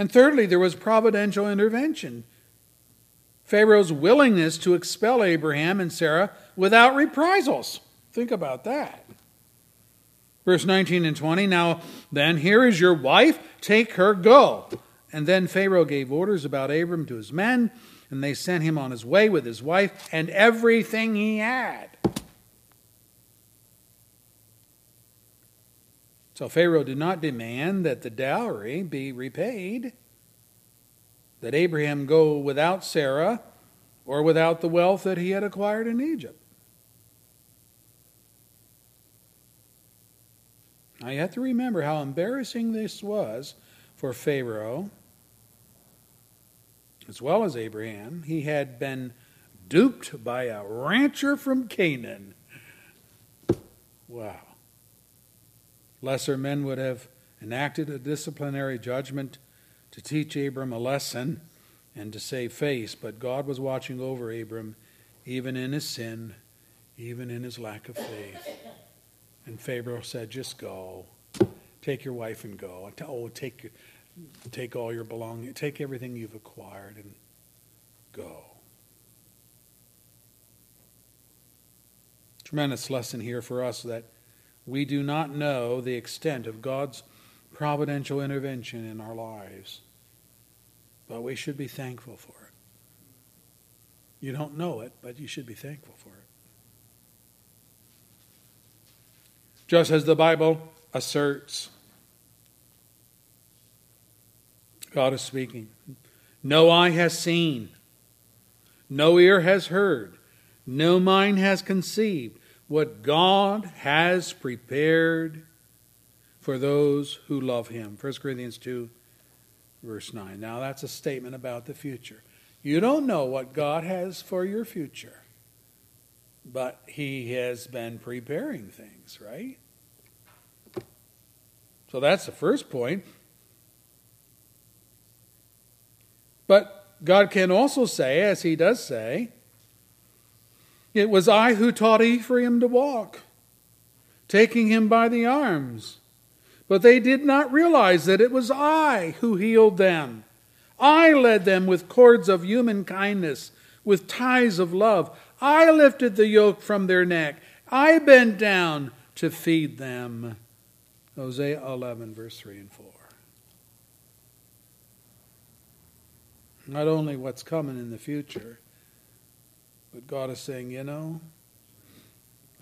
And thirdly, there was providential intervention. Pharaoh's willingness to expel Abraham and Sarah without reprisals. Think about that. Verse 19 and 20 Now then, here is your wife, take her, go. And then Pharaoh gave orders about Abram to his men, and they sent him on his way with his wife and everything he had. So Pharaoh did not demand that the dowry be repaid, that Abraham go without Sarah or without the wealth that he had acquired in Egypt. Now you have to remember how embarrassing this was for Pharaoh as well as Abraham. He had been duped by a rancher from Canaan. Wow. Lesser men would have enacted a disciplinary judgment to teach Abram a lesson and to save face, but God was watching over Abram even in his sin, even in his lack of faith. And Pharaoh said, Just go. Take your wife and go. Oh, take, take all your belongings, take everything you've acquired and go. Tremendous lesson here for us that we do not know the extent of God's providential intervention in our lives, but we should be thankful for it. You don't know it, but you should be thankful for it. Just as the Bible asserts, God is speaking. No eye has seen, no ear has heard, no mind has conceived what God has prepared for those who love him. 1 Corinthians 2, verse 9. Now, that's a statement about the future. You don't know what God has for your future, but he has been preparing things, right? So that's the first point. But God can also say, as he does say, it was I who taught Ephraim to walk, taking him by the arms. But they did not realize that it was I who healed them. I led them with cords of human kindness, with ties of love. I lifted the yoke from their neck. I bent down to feed them. Hosea 11, verse 3 and 4. Not only what's coming in the future, but God is saying, you know,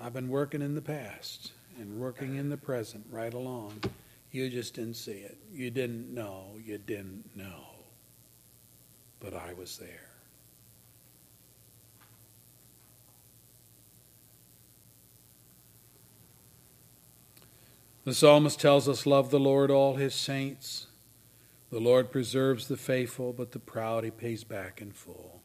I've been working in the past and working in the present right along. You just didn't see it. You didn't know. You didn't know. But I was there. The psalmist tells us, Love the Lord, all his saints. The Lord preserves the faithful, but the proud he pays back in full.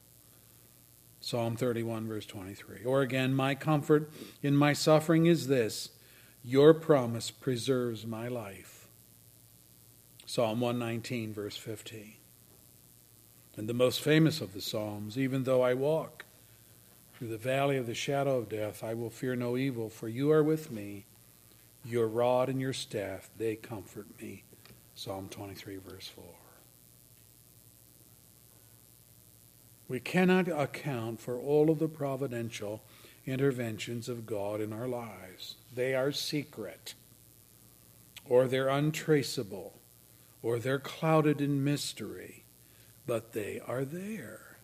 Psalm 31, verse 23. Or again, my comfort in my suffering is this your promise preserves my life. Psalm 119, verse 15. And the most famous of the Psalms, even though I walk through the valley of the shadow of death, I will fear no evil, for you are with me. Your rod and your staff, they comfort me. Psalm 23, verse 4. We cannot account for all of the providential interventions of God in our lives. They are secret, or they're untraceable, or they're clouded in mystery, but they are there.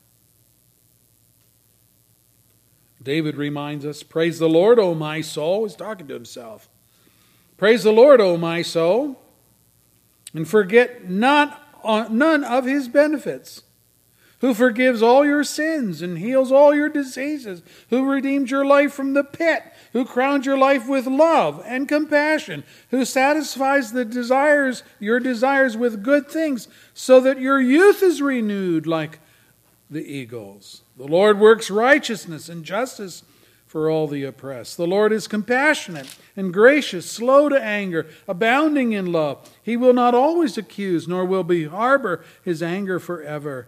David reminds us, Praise the Lord, O my soul. He's talking to himself. Praise the Lord, O my soul, and forget not none of his benefits who forgives all your sins and heals all your diseases, who redeems your life from the pit, who crowns your life with love and compassion, who satisfies the desires, your desires with good things, so that your youth is renewed like the eagles. The Lord works righteousness and justice for all the oppressed. The Lord is compassionate and gracious, slow to anger, abounding in love. He will not always accuse, nor will he harbor his anger forever.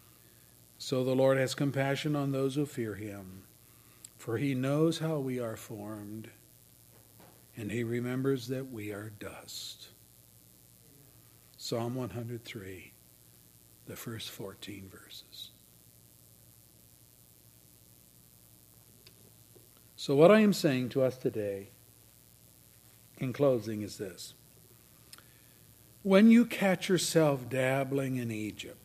so the Lord has compassion on those who fear him, for he knows how we are formed, and he remembers that we are dust. Psalm 103, the first 14 verses. So, what I am saying to us today, in closing, is this. When you catch yourself dabbling in Egypt,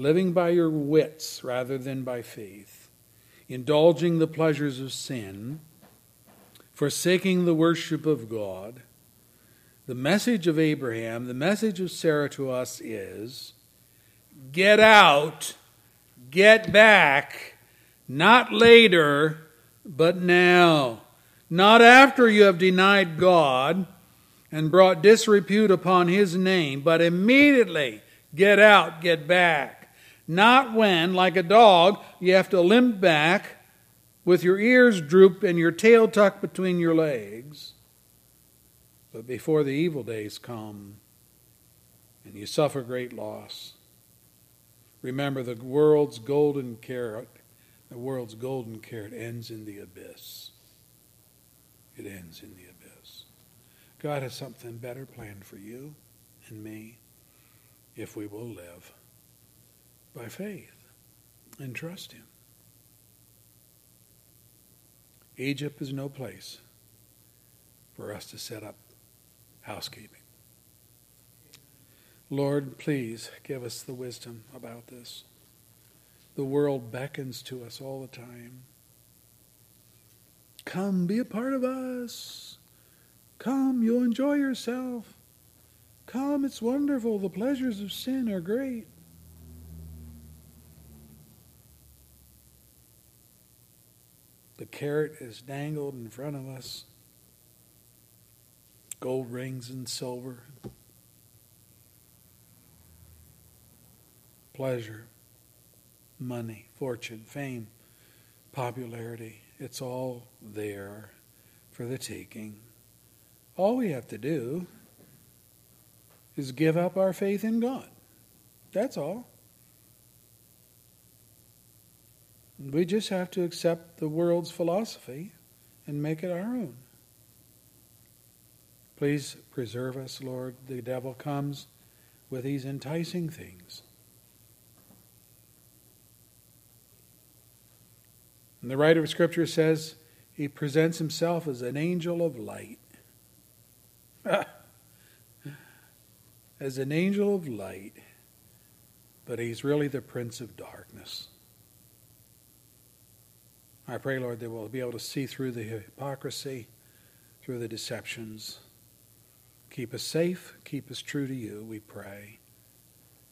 living by your wits rather than by faith, indulging the pleasures of sin, forsaking the worship of God, the message of Abraham, the message of Sarah to us is get out, get back, not later, but now. Not after you have denied God and brought disrepute upon his name, but immediately get out, get back. Not when, like a dog, you have to limp back with your ears drooped and your tail tucked between your legs, but before the evil days come and you suffer great loss. Remember, the world's golden carrot, the world's golden carrot ends in the abyss. It ends in the abyss. God has something better planned for you and me if we will live by faith and trust Him. Egypt is no place for us to set up housekeeping. Lord, please give us the wisdom about this. The world beckons to us all the time. Come, be a part of us. Come, you'll enjoy yourself. Come, it's wonderful. The pleasures of sin are great. The carrot is dangled in front of us gold rings and silver, pleasure, money, fortune, fame, popularity. It's all there for the taking. All we have to do is give up our faith in God. That's all. We just have to accept the world's philosophy and make it our own. Please preserve us, Lord. The devil comes with these enticing things. And the writer of Scripture says he presents himself as an angel of light. as an angel of light, but he's really the prince of darkness. I pray, Lord, that we'll be able to see through the hypocrisy, through the deceptions. Keep us safe, keep us true to you, we pray.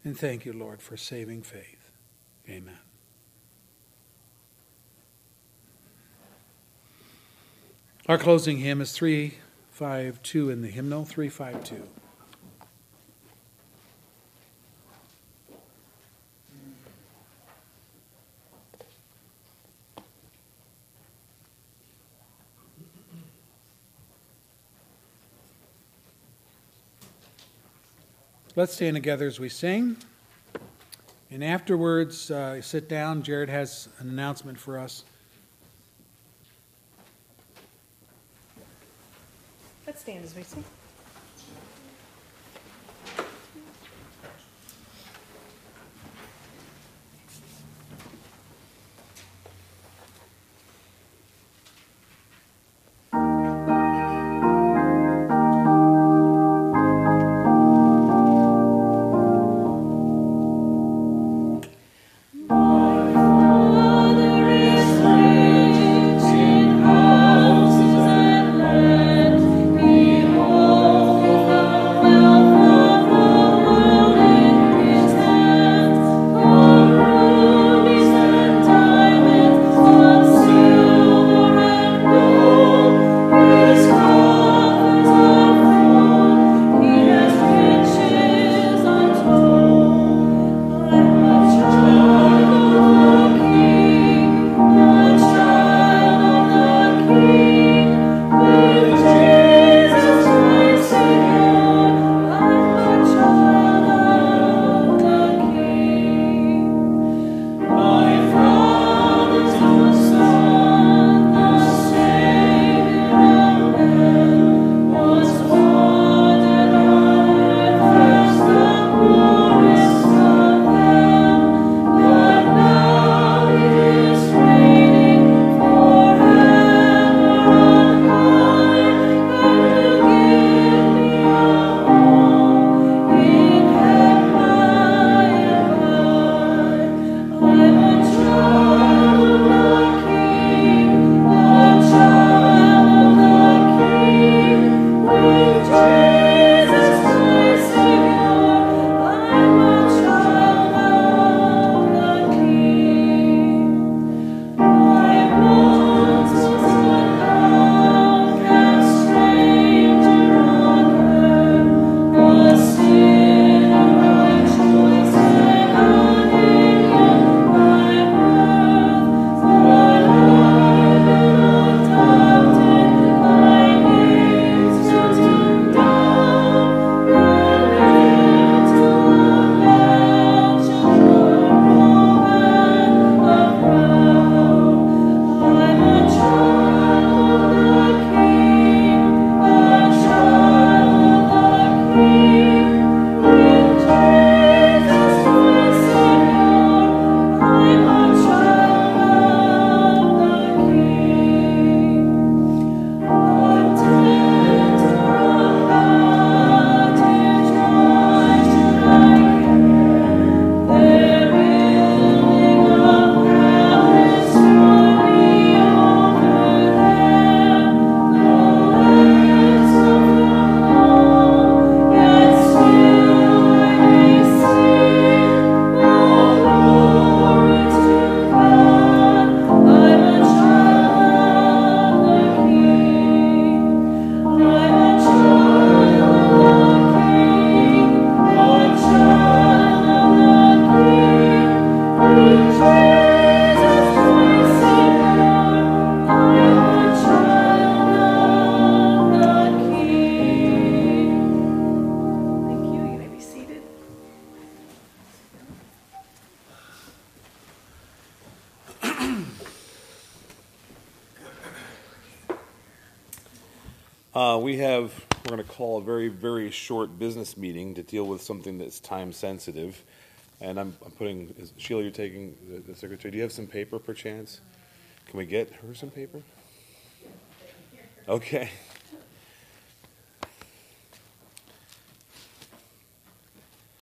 And thank you, Lord, for saving faith. Amen. Our closing hymn is 352 in the hymnal, 352. Let's stand together as we sing. And afterwards, uh, sit down. Jared has an announcement for us. Let's stand as we sing. Business meeting to deal with something that's time sensitive. And I'm, I'm putting, is, Sheila, you're taking the, the secretary. Do you have some paper perchance? Can we get her some paper? Okay.